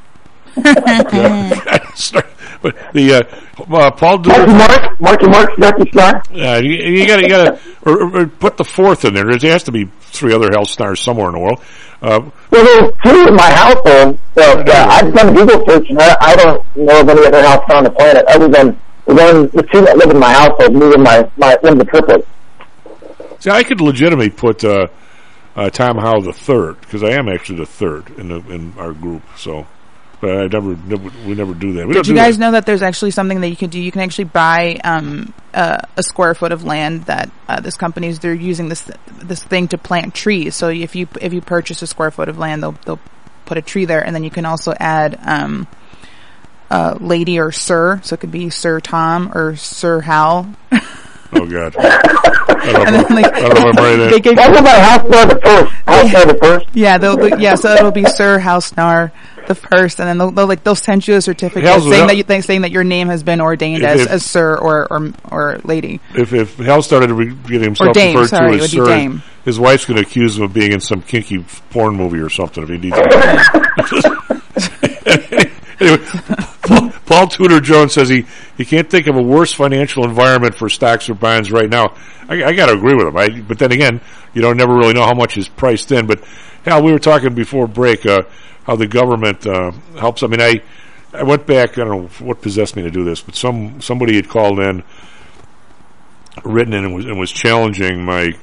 But the uh, uh, Paul Marky Mark, Marky Mark, Lucky Star. Yeah, you, you got to, you got to, or, or, or put the fourth in there. There has to be three other Hal Snarrs somewhere in the world. Uh, Well, there's two in my household. So uh, I've done Google search, and I, I don't know of any other house on the planet other than the one, the two that live in my household. Me and my my one of the triplets. see, I could legitimately put uh, uh, Tom Howe the third because I am actually the third in the in our group. So, but I never, never we never do that. We Did you guys that. know that there's actually something that you can do? You can actually buy um, uh, a square foot of land that uh, this company's they're using this this thing to plant trees. So if you if you purchase a square foot of land, they'll they'll put a tree there, and then you can also add um, uh, lady or sir. So it could be Sir Tom or Sir Hal. Oh God, I don't And know. then, like, I don't know if I'm ready they to. That's about house star the first. House star the first. Yeah, they'll, they'll- yeah. So it'll be Sir Hal Snarr the first, and then they'll, they'll like they'll send you a certificate How's- saying that you think saying that your name has been ordained If- as, if- as Sir or or or lady. If if Hal started to re- get himself Dame, referred sorry, to as sir, Dame. his wife's going to accuse him of being in some kinky porn movie or something if he needs. anyway, Paul, Paul Tudor Jones says he, he can't think of a worse financial environment for stocks or bonds right now. I, I got to agree with him. I, but then again, you don't never really know how much is priced in. But Hal, we were talking before break uh, how the government uh, helps. I mean, I I went back. I don't know what possessed me to do this, but some somebody had called in, written in, and was, and was challenging my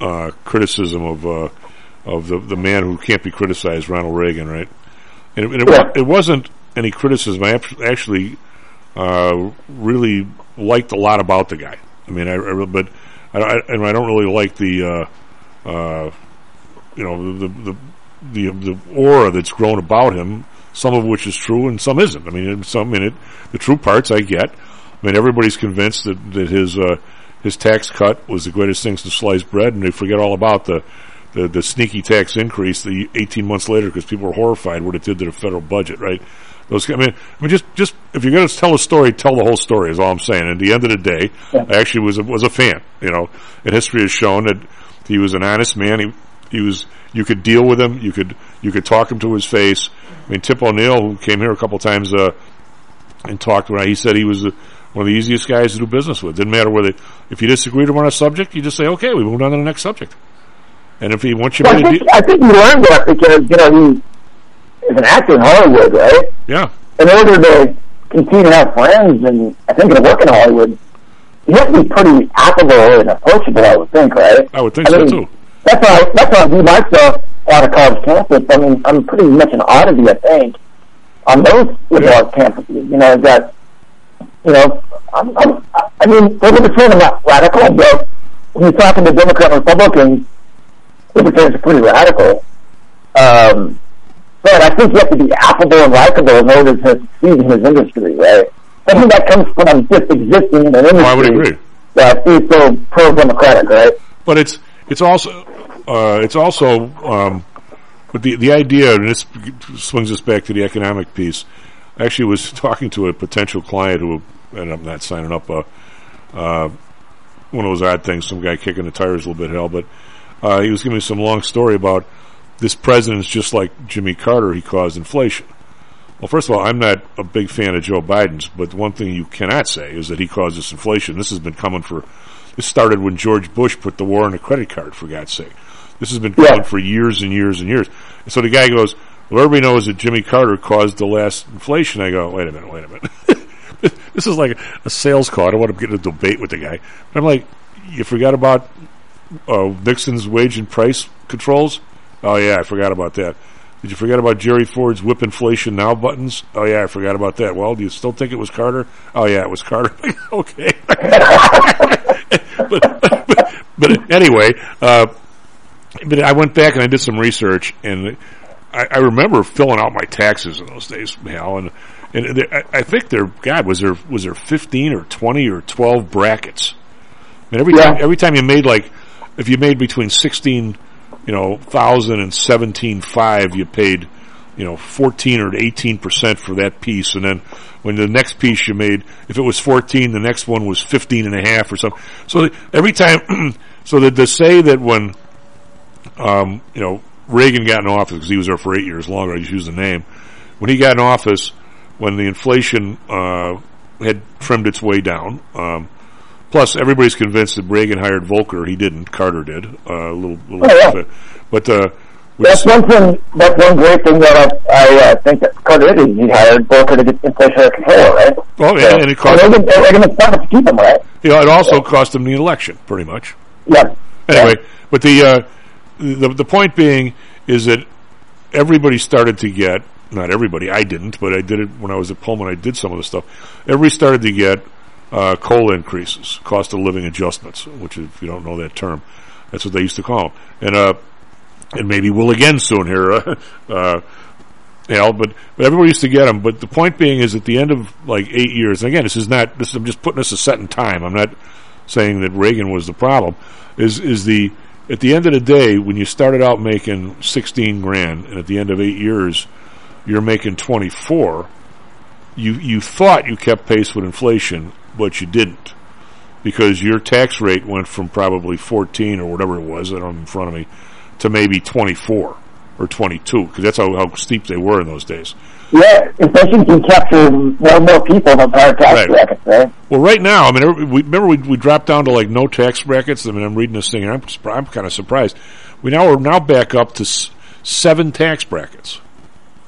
uh, criticism of uh, of the the man who can't be criticized, Ronald Reagan, right? And it, and it, it wasn't any criticism. I actually uh, really liked a lot about the guy. I mean, I, I but I, I and I don't really like the uh, uh, you know the the the the aura that's grown about him. Some of which is true, and some isn't. I mean, some in it, the true parts I get. I mean, everybody's convinced that that his uh, his tax cut was the greatest thing since sliced bread, and they forget all about the the, the sneaky tax increase the 18 months later because people were horrified what it did to the federal budget, right? Those, I mean, I mean, just just if you're going to tell a story, tell the whole story. Is all I'm saying. At the end of the day, I actually was a, was a fan. You know, and history has shown that he was an honest man. He he was you could deal with him. You could you could talk him to his face. I mean, Tip O'Neill, who came here a couple times uh, and talked I, he said he was uh one of the easiest guys to do business with. Didn't matter whether if you disagreed with him on a subject, you just say, okay, we moved on to the next subject. And if he wants you Well, to I be, think, I think you learned that because you know he is an actor in Hollywood, right? yeah, In order to continue to have friends and I think to work in Hollywood, you have to be pretty affable and approachable. I would think, right? I would think I so mean, too. That's how I, that's how I view myself on a college campus. I mean, I'm pretty much an oddity, I think, on those liberal campuses. You know, that you know, I'm, I'm, I mean, for libertarian, I'm not radical, but when you're talking to Democrat and Republicans, libertarians are pretty radical. Um, but I think you have to be affable and likable in order to succeed in this industry, right? I think that comes from just existing in an industry Oh, I would agree. that is so pro-democratic, right? But it's it's also uh, it's also um, but the the idea and this swings us back to the economic piece. I actually was talking to a potential client who ended up not signing up. Uh, uh, one of those odd things, some guy kicking the tires a little bit hell, but uh, he was giving me some long story about this president's just like Jimmy Carter. He caused inflation. Well, first of all, I'm not a big fan of Joe Biden's, but one thing you cannot say is that he caused this inflation. This has been coming for, this started when George Bush put the war on a credit card, for God's sake. This has been coming for years and years and years. And so the guy goes, well, everybody knows that Jimmy Carter caused the last inflation. I go, wait a minute, wait a minute. this is like a sales call. I don't want to get in a debate with the guy. But I'm like, you forgot about uh, Nixon's wage and price controls? Oh yeah, I forgot about that. Did you forget about Jerry Ford's whip inflation now buttons? Oh yeah, I forgot about that. Well, do you still think it was Carter? Oh yeah, it was Carter. okay. but, but, but anyway, uh, but I went back and I did some research, and I, I remember filling out my taxes in those days, Hal, and and there, I, I think there, God, was there was there fifteen or twenty or twelve brackets? And every time, every time you made like, if you made between sixteen, you know, thousand and seventeen five, you paid, you know, fourteen or eighteen percent for that piece, and then when the next piece you made, if it was fourteen, the next one was fifteen and a half or something. So every time, so that to say that when, um, you know, Reagan got in office because he was there for eight years longer, I just use the name. When he got in office, when the inflation uh, had trimmed its way down. Um, plus, everybody's convinced that Reagan hired Volcker. He didn't. Carter did. Uh, a little, little Oh, yeah. bit. But uh, That's one thing. That's one great thing that I, I uh, think that Carter did. He hired Volcker to get inflation under control, right? Oh, yeah, and it cost- they're gonna start to keep him, right? you know, it also cost him the election, pretty much. Yeah. Anyway, but the, uh, the the point being is that everybody started to get not everybody. I didn't, but I did it when I was at Pullman. I did some of the stuff. Everybody started to get uh, COLA increases, cost of living adjustments, which if you don't know that term, that's what they used to call them. And uh, and maybe will again soon here. Uh, you know, but, but everybody used to get them. But the point being is at the end of like eight years, and again, this is not, this I'm just putting this a set in time. I'm not saying that Reagan was the problem. Is, is the, at the end of the day, when you started out making 16 grand and at the end of eight years, you're making 24, you, you thought you kept pace with inflation, but you didn't. Because your tax rate went from probably 14 or whatever it was, I don't in front of me, to maybe 24 or 22, because that's how, how steep they were in those days. Yeah, inflation can capture more and more people than higher tax Right. brackets, right? Well, right now, I mean, we, remember we, we dropped down to like no tax brackets. I mean, I'm reading this thing, and I'm I'm kind of surprised. We now are now back up to s- seven tax brackets.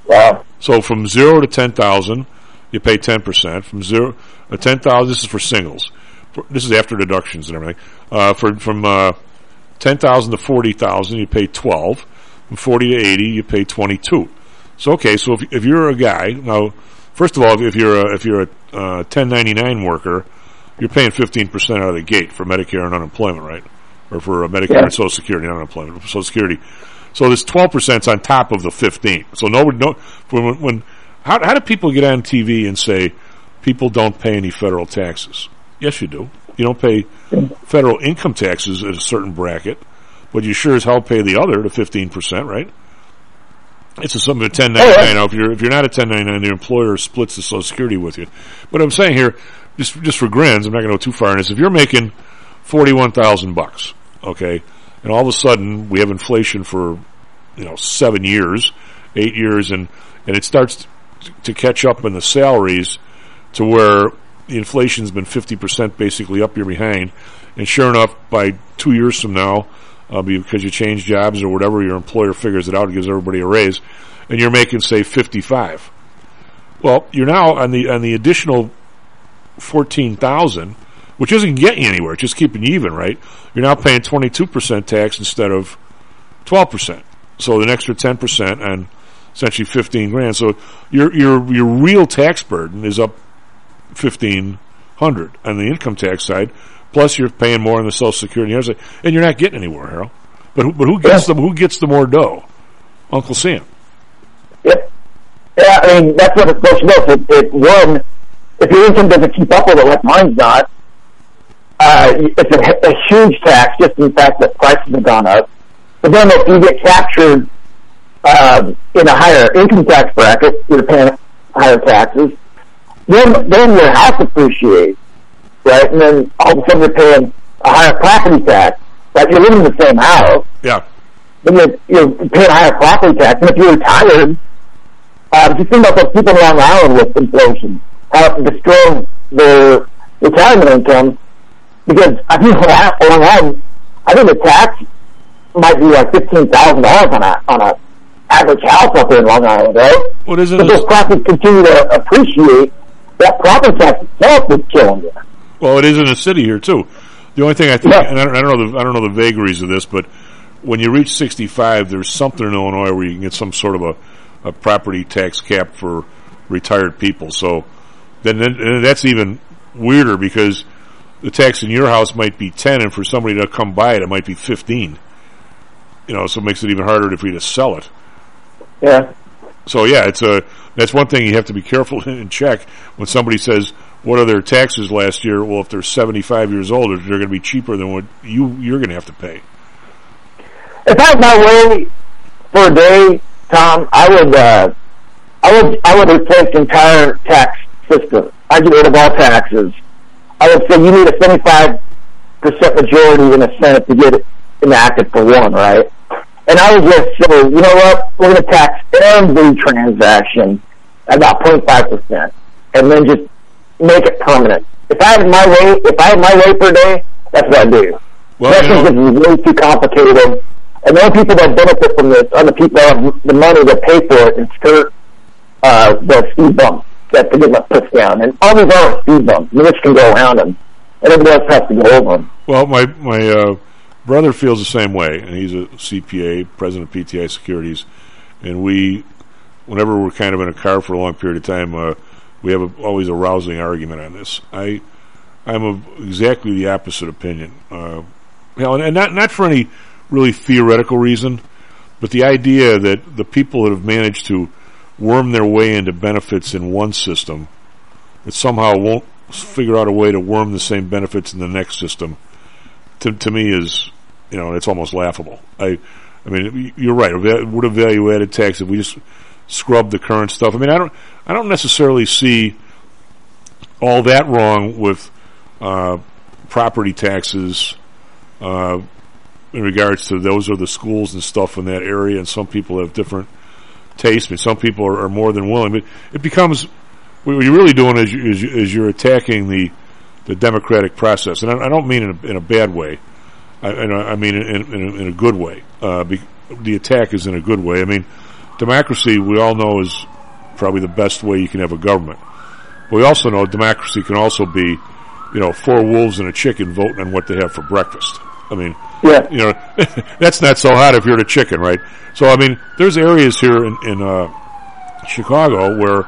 Wow. So from zero to ten thousand, you pay ten percent. From zero, uh, ten thousand, this is for singles. For, this is after deductions and everything. Uh, for from uh, ten thousand to forty thousand, you pay twelve. From forty to eighty, you pay twenty-two. So okay, so if, if you're a guy now, first of all, if you're a, if you're a uh, 1099 worker, you're paying 15 percent out of the gate for Medicare and unemployment, right? Or for uh, Medicare Yeah. and Social Security, not unemployment, Social Security. So this 12 percent on top of the 15. So nobody, no, when, when how, how do people get on TV and say people don't pay any federal taxes? Yes, you do. You don't pay federal income taxes at a certain bracket, but you sure as hell pay the other to 15 percent, right? It's a something a 1099. Now, if you're if you're not a 1099, the employer splits the Social Security with you. But I'm saying here, just just for grins, I'm not going to go too far in this. If you're making forty one thousand bucks, okay, and all of a sudden we have inflation for you know seven years, eight years, and and it starts t- to catch up in the salaries to where the inflation's been fifty percent basically up your behind, and sure enough, by two years from now, uh, because you change jobs or whatever, your employer figures it out and gives everybody a raise, and you're making say fifty five. Well, you're now on the on the additional fourteen thousand, which isn't getting you anywhere. It's just keeping you even, right? You're now paying twenty two percent tax instead of twelve percent. So an extra ten percent on essentially fifteen grand. So your your your real tax burden is up fifteen hundred on the income tax side. Plus, you're paying more on the Social Security, and and you're not getting anywhere, Harold. But who, but who gets the who gets the more dough? Uncle Sam. Yep. Yeah, I mean, that's what it's supposed to do. If, if one, if your income doesn't keep up with it like mine's not, uh, it's a, a huge tax just in the fact that prices have gone up. But then if you get captured um, in a higher income tax bracket, you're paying higher taxes. Then, then your house appreciates, right? And then all of a sudden you're paying a higher property tax. Like you're living in the same house, Yeah. then you're, you're paying higher property tax. And if you're retired, uh, just think about those people on Long Island with inflation, how it destroyed their retirement income. Because I think Island- Long Island, I think the tax might be like fifteen thousand dollars on a on a average house up there in Long Island, right? What is it? But those properties continue to appreciate. That property tax itself is killing you. Well, it is in the city here too. The only thing I think, and I don't, I don't know the I don't know the vagaries of this, but when you reach 65, there's something in Illinois where you can get some sort of a, a property tax cap for retired people. So then, then that's even weirder because the tax in your house might be 10, and for somebody to come buy it, it might be 15. You know, so it makes it even harder for you to sell it. Yeah. So yeah, it's a that's one thing you have to be careful and check when somebody says what are their taxes last year. Well, if they're seventy five years old, they're going to be cheaper than what you you're going to have to pay. If I had my way for a day, Tom, I would, uh, I would, I would replace the entire tax system. I'd get rid of all taxes. I would say you need a seventy-five percent majority in the Senate to get it enacted for one, right? And I would just say, you know what? We're going to tax every transaction about 0.5%, and then just make it permanent. If I had my way, if I had my way per day, that's what I'd do. Well, I you know- is way too complicated. And the only people that benefit from this are the people that have the money to pay for it and skirt uh, the speed bumps that the get them pushed down. And all these are speed bumps. The rich can go around them, and everybody else has to go over them. Well, my my uh, brother feels the same way, and he's a CPA, president of PTI Securities, and we, whenever we're kind of in a car for a long period of time, uh, we have a, always a rousing argument on this. I, I'm of exactly the opposite opinion. Uh, you know, and, and not not for any really theoretical reason, but the idea that the people that have managed to worm their way into benefits in one system that somehow won't figure out a way to worm the same benefits in the next system to, to me is, you know, it's almost laughable. I, I mean, you're right. Would a value added tax if we just scrub the current stuff? I mean, I don't, I don't necessarily see all that wrong with uh, property taxes uh, in regards to those are the schools and stuff in that area, and some people have different tastes. I mean, some people are, are more than willing, but it becomes what you're really doing is, is, is you're attacking the the democratic process, and I, I don't mean in a, in a bad way. I, and I I mean in, in, in, a, good way. Uh, be, the attack is in a good way. I mean, democracy we all know is probably the best way you can have a government. But we also know democracy can also be, you know, four wolves and a chicken voting on what they have for breakfast. I mean, Yeah. you know, that's not so hot if you're the chicken, right? So I mean, there's areas here in, in uh, Chicago where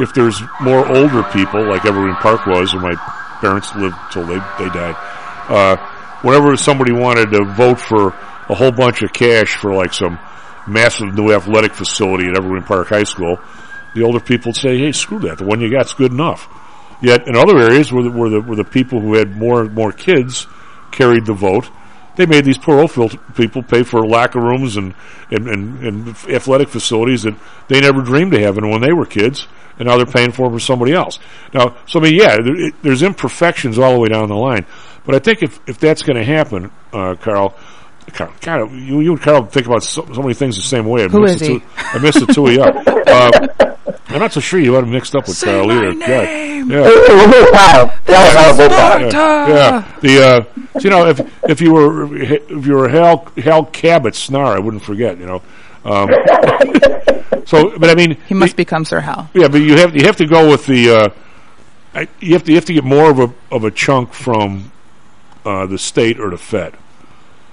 if there's more older people, like Evergreen Park was, where my parents lived till they they died, uh, whenever somebody wanted to vote for a whole bunch of cash for like some massive new athletic facility at Evergreen Park High School, the older people would say, "Hey, screw that! The one you got's good enough." Yet in other areas where the, where the where the people who had more more kids carried the vote, they made these poor old fil- people pay for lack of rooms and, and, and, and athletic facilities that they never dreamed of having when they were kids, and now they're paying for them for somebody else. Now, so I mean, yeah, there, it, there's imperfections all the way down the line, but I think if if that's going to happen, uh, Carl. Carl, God, you, you and Carl think about so, so many things the same way. I Who missed the he? Two, I missed the two of you. Uh, I'm not so sure you had him mixed up with Carl either. God. Yeah. Yeah, yeah. The uh, so, you know, if if you were if you were Hal Hal Cabot Snarr, I wouldn't forget. You know. Um, so, but I mean, He must become Sir Hal. yeah, but you have you have to go with the uh, I, you have to you have to get more of a of a chunk from uh, the state or the Fed.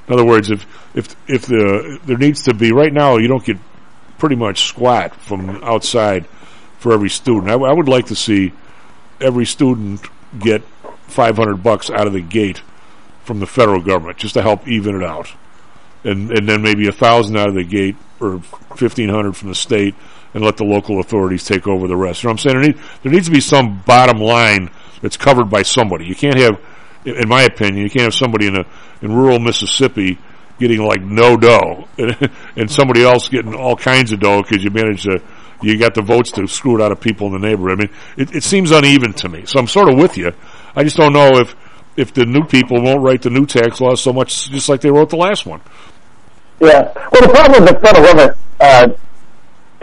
In other words, if if if the there needs to be right now, you don't get pretty much squat from outside for every student. I, would like to see every student get five hundred bucks out of the gate from the federal government just to help even it out, and and then maybe a thousand out of the gate or fifteen hundred from the state, and let the local authorities take over the rest. You know what I'm saying? There, need, there needs to be some bottom line that's covered by somebody. You can't have, in my opinion, you can't have somebody in a in rural Mississippi getting like no dough, and, and somebody else getting all kinds of dough because you managed to. You got the votes to screw it out of people in the neighborhood. I mean, it, it seems uneven to me. So I'm sort of with you. I just don't know if if the new people won't write the new tax laws so much, just like they wrote the last one. Yeah. Well, the problem with the federal government uh,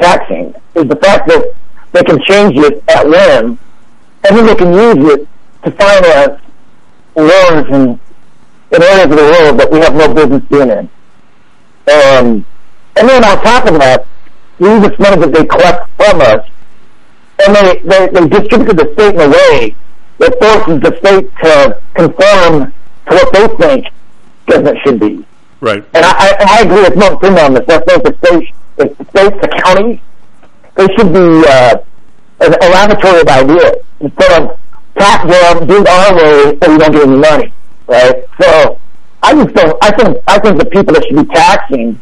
taxing is the fact that they can change it at whim, and then they can use it to finance wars in, in areas of the world that we have no business being in. Um, and then on top of that, we use this money that they collect from us, and they, they, they distribute to the state in a way that forces the state to conform to what they think government should be. Right. And I, I, I agree with Milton Friedman on this. I think the states, the states, the counties, they should be uh, a, a laboratory of ideas instead of tax them, do it our way, and we don't get any money, right? So I just don't. I think I think the people that should be taxing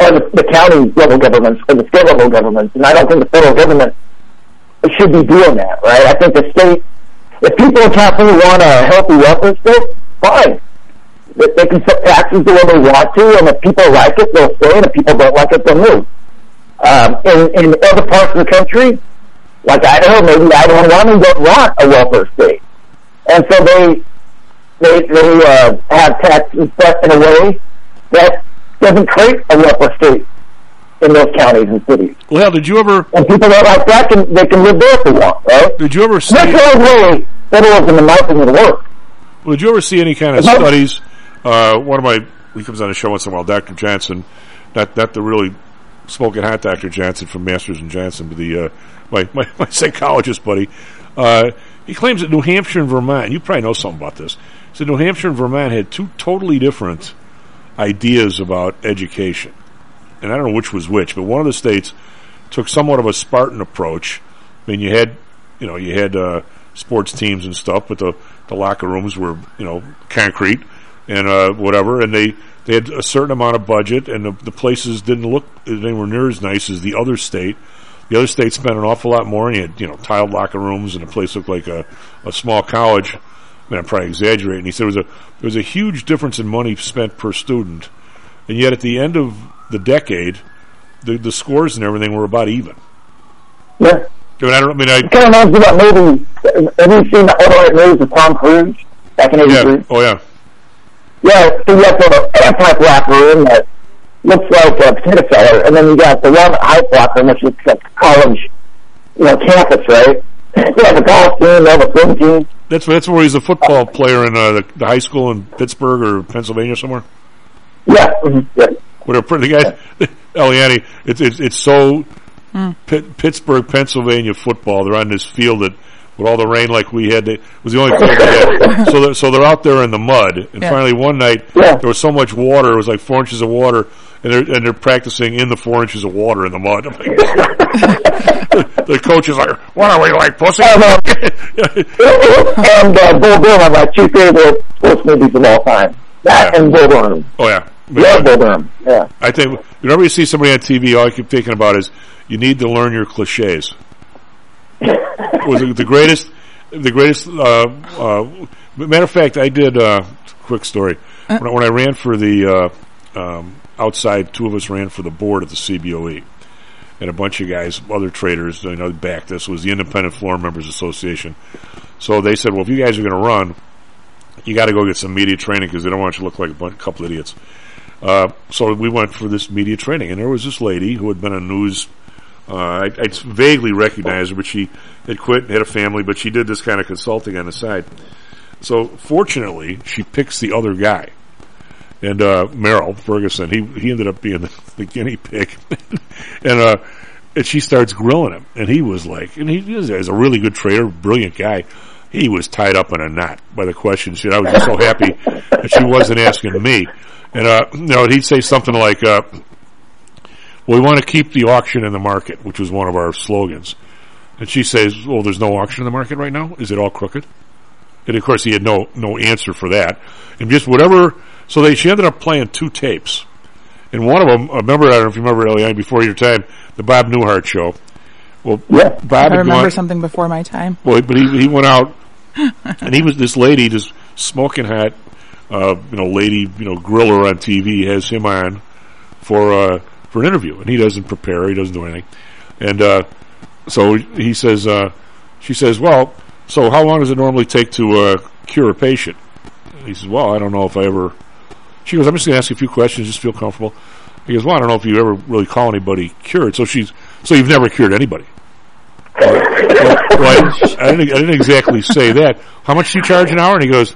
are the, the county level governments or the state level governments, and I don't think the federal government should be doing that, right? I think the state, if people in California want a healthy welfare state, fine they, they can set taxes the way they want to, and if people like it, they'll stay, and if people don't like it, they'll move. Um, in, in other parts of the country, like Idaho, maybe Idaho and Wyoming don't want a welfare state, and so they they they uh, have taxes set in a way that doesn't create a welfare state. in those counties and cities. Well, did you ever? And people that like that can they can live there if they want, right? Did you ever see? That's the only way federalism in my opinion will work. Well, did you ever see any kind of No. studies? Uh, one of my he comes on the show once in a while, Dr. Johnson, not not the really smoking hot Dr. Johnson from Masters and Johnson, but the uh, my, my my psychologist buddy. Uh, he claims that New Hampshire and Vermont. You probably know something about this. So New Hampshire and Vermont had two totally different ideas about education, and I don't know which was which, but one of the states took somewhat of a Spartan approach. I mean, you had, you know, you had uh, sports teams and stuff, but the the locker rooms were, you know, concrete and uh, whatever, and they they had a certain amount of budget, and the, the places didn't look anywhere near as nice as the other state. The other state spent an awful lot more, and you had, you know, tiled locker rooms, and the place looked like a, a small college. I mean, I'm probably exaggerating. He said there was a there was a huge difference in money spent per student, and yet at the end of the decade, the the scores and everything were about even. Yeah. I mean, I don't. I mean, I It kind of reminds me of that movie. Have you seen All the Right Moves with Tom Cruise back in '83? yeah. Oh yeah. Yeah, so you have the anti locker room that looks like a potato cellar, and then you got the one hype locker room, which looks like college, you know, campus, right? You have the golf team, you have the swim team. That's that's where he's a football player in uh, the, the high school in Pittsburgh or Pennsylvania somewhere. Yeah, mhm, yeah. Where they're the guys, Aliani. It's it's it's so Pitt, Pittsburgh, Pennsylvania football. They're on this field that with all the rain like we had, It was the only field they had. So they're, so they're out there in the mud. And Yeah. finally one night there was so much water, it was like four inches of water, and they're and they're practicing in the four inches of water in the mud. I'm like, the coach is like, "What are we like, pussy?" and uh, Bull Durham are my two favorite sports movies of all time. That and Bull Durham. Oh yeah, Love Bull Durham. Yeah. I think whenever you see somebody on TV, all I keep thinking about is you need to learn your cliches. was it the greatest? The greatest. Uh, uh, matter of fact, I did. Uh, quick story. When I, when I ran for the uh, um, outside, two of us ran for the board at the CBOE, and a bunch of guys, other traders, you know, backed us. Was the Independent Floor Members Association. So they said, "Well, if you guys are going to run, you got to go get some media training because they don't want you to look like a bunch, couple idiots." Uh, so we went for this media training, and there was this lady who had been on news. Uh, I, I vaguely recognized her, but she had quit and had a family, but she did this kind of consulting on the side. So fortunately, she picks the other guy, and uh, Merrill Ferguson. He he ended up being the, the guinea pig, and uh, and she starts grilling him, and he was like, and he is a really good trader, brilliant guy. He was tied up in a knot by the questions. And I was just so happy that she wasn't asking me. And uh, you know, he'd say something like, uh, "Well, we want to keep the auction in the market," which was one of our slogans. And she says, "Well, there's no auction in the market right now. Is it all crooked?" And of course, he had no no answer for that. And just whatever. So they she ended up playing two tapes, and one of them. I remember, I don't know if you remember, Aliani, before your time, the Bob Newhart show. Well, yeah. Bob I remember gone- something before my time. well, but he he went out, and he was this lady just smoking hot, uh, you know, lady, you know, griller on TV has him on for uh, for an interview, and he doesn't prepare, he doesn't do anything, and uh, so he says, uh, she says, well, so how long does it normally take to uh, cure a patient? And he says, well, I don't know if I ever. She goes, I'm just going to ask you a few questions, just feel comfortable. He goes, well, I don't know if you ever really call anybody cured. So she's, so you've never cured anybody. well, well, I, I, didn't, I didn't exactly say that. How much do you charge an hour? And he goes,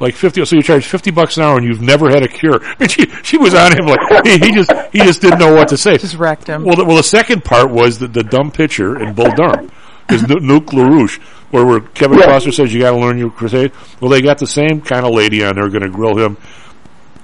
like fifty. So you charge fifty bucks an hour, and you've never had a cure. And she she was on him like he, he just he just didn't know what to say. Just wrecked him. Well, the, well, the second part was the, the dumb pitcher in Bull Durham is Nu- Nuke LaLoosh, where, where Kevin Foster says you got to learn your crusade. Well, they got the same kind of lady on there going to grill him,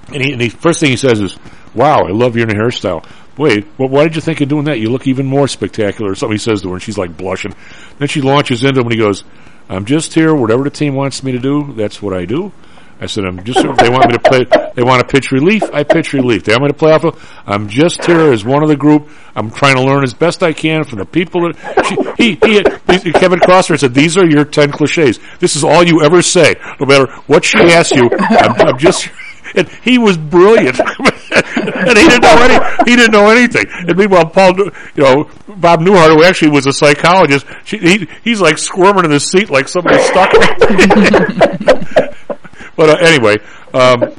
and he, and he first thing he says is, "Wow, I love your new hairstyle." Wait, well, why did you think of doing that? You look even more spectacular. Or something he says to her, and she's like blushing. Then she launches into him, and he goes, "I'm just here. Whatever the team wants me to do, that's what I do." I said, "I'm just. They want me to play. They want to pitch relief. I pitch relief. They want me to play off. Of, I'm just here as one of the group. I'm trying to learn as best I can from the people that she, he, he. Kevin Costner said, "These are your ten cliches. This is all you ever say, no matter what she asks you. I'm, I'm just." And he was brilliant, and he didn't know any. He didn't know anything. And meanwhile, Paul, you know, Bob Newhart, who actually was a psychologist, she, he, he's like squirming in his seat like somebody stuck but uh, anyway, um,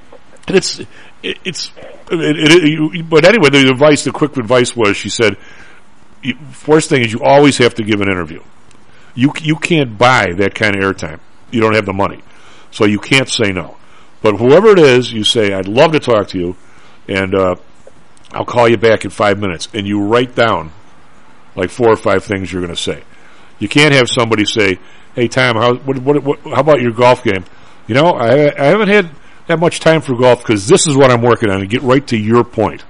it's it, it's It, it, you, but anyway, the advice, the quick advice was, she said, you, first thing is you always have to give an interview. You you can't buy that kind of airtime. You don't have the money, so you can't say no. But whoever it is, you say, "I'd love to talk to you," and uh, I'll call you back in five minutes, and you write down like four or five things you're going to say. You can't have somebody say, "Hey, Tom, how what, what, what, how about your golf game?" You know, I, I haven't had that much time for golf because this is what I'm working on, and get right to your point.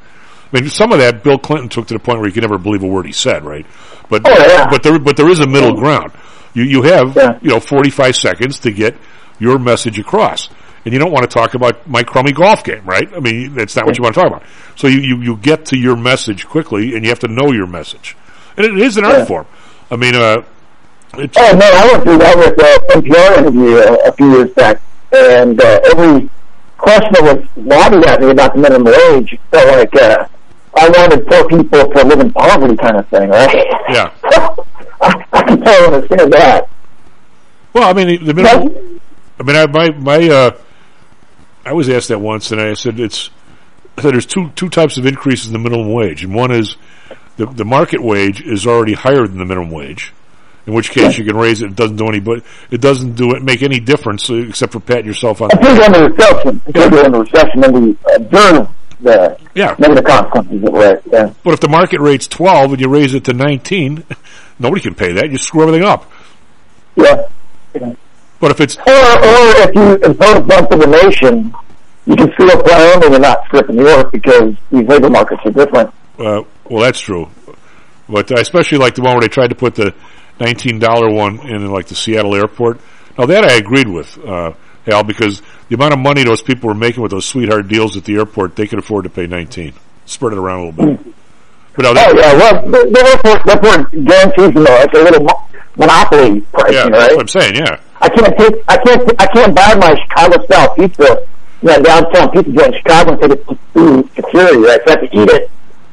I mean, some of that Bill Clinton took to the point where you could never believe a word he said, right? But but there but there is a middle ground. You you have you know 45 seconds to get your message across, and you don't want to talk about my crummy golf game, right? I mean, that's not what you want to talk about. So you, you you get to your message quickly, and you have to know your message, and it is an art Yeah. form. I mean, uh, it's, Oh man, I went through that with uh, NPR interview a, a few years back, and uh, every question that was lobbied at me about the minimum wage felt like uh, I wanted poor people to live in poverty, kind of thing, right? yeah. I, I can totally understand that. Well, I mean, the minimum. I mean, I my my. Uh, I was asked that once, and I said it's. I said there's two two types of increases in the minimum wage, and one is the the market wage is already higher than the minimum wage, in which case you can raise it. It doesn't do any, but it doesn't do it make any difference uh, except for patting yourself on. I think during the recession, I think during the recession, then we observe the Yeah. negative consequences of it. Yeah. But if the market rate's twelve and you raise it to nineteen, nobody can pay that. You screw everything up. Yeah. But if it's Or, or if you impose bump of the nation, you can still play on and not stripping New York because these labor markets are different. Uh, well, that's true, but I especially like the one where they tried to put the nineteen dollar one in like the Seattle airport. Now that I agreed with uh, Hal because the amount of money those people were making with those sweetheart deals at the airport, they could afford to pay nineteen. Spread it around a little bit. But no, Oh yeah, well, the, the airport, the airport guarantees you know, it's a little monopoly pricing, yeah, right? that's what I'm saying. Yeah, I can't take, I can't, I can't buy my Chicago style pizza, you know, downtown pizza joint in Chicago and take it through security, right? So I have to eat it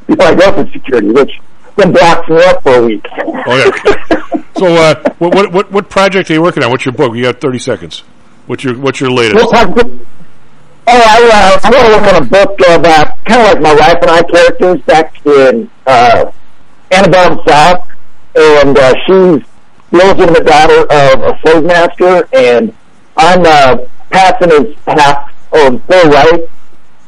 before I go through security, which then blocks me up for a week. oh yeah. so uh, what, what what what project are you working on? What's your book? You got thirty seconds. What's your what's your latest? Oh, I, uh, I want to work on a book about kind of like my wife and I characters back in uh, antebellum South, and uh, she's illegitimate daughter of a slave master, and I'm uh, passing as half of full white,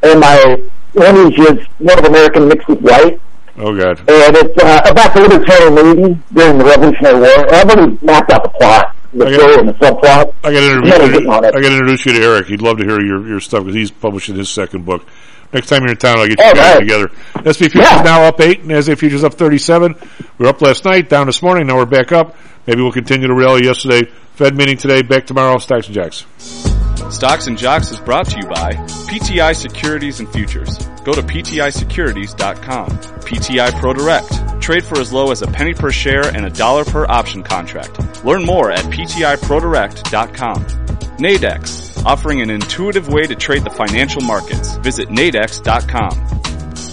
and my lineage is Native American mixed with white. Oh God. And it's uh, about the Libertarian Navy during the Revolutionary War. I've already mapped out the plot, the story, and the subplot. I got to introduce. I got to introduce you to Eric. He'd love to hear your, your stuff because he's publishing his second book. Next time you're in town, I'll get you Oh, guys nice. together. S&P Futures Yeah. now up eight, and as a Futures up thirty-seven. We were up last night, down this morning. Now we're back up. Maybe we'll continue the rally yesterday. Fed meeting today. Back tomorrow. Stocks and Jocks. Stocks and Jocks is brought to you by PTI Securities and Futures. Go to PTIsecurities.com. PTI Pro Direct. Trade for as low as a penny per share and a dollar per option contract. Learn more at PTIProDirect.com. Nadex. Offering an intuitive way to trade the financial markets. Visit Nadex.com.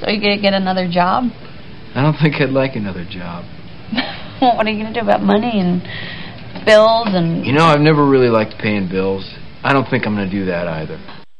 So you gonna get another job? I don't think I'd like another job. what are you gonna do about money and bills and? You know, I've never really liked paying bills. I don't think I'm going to do that either.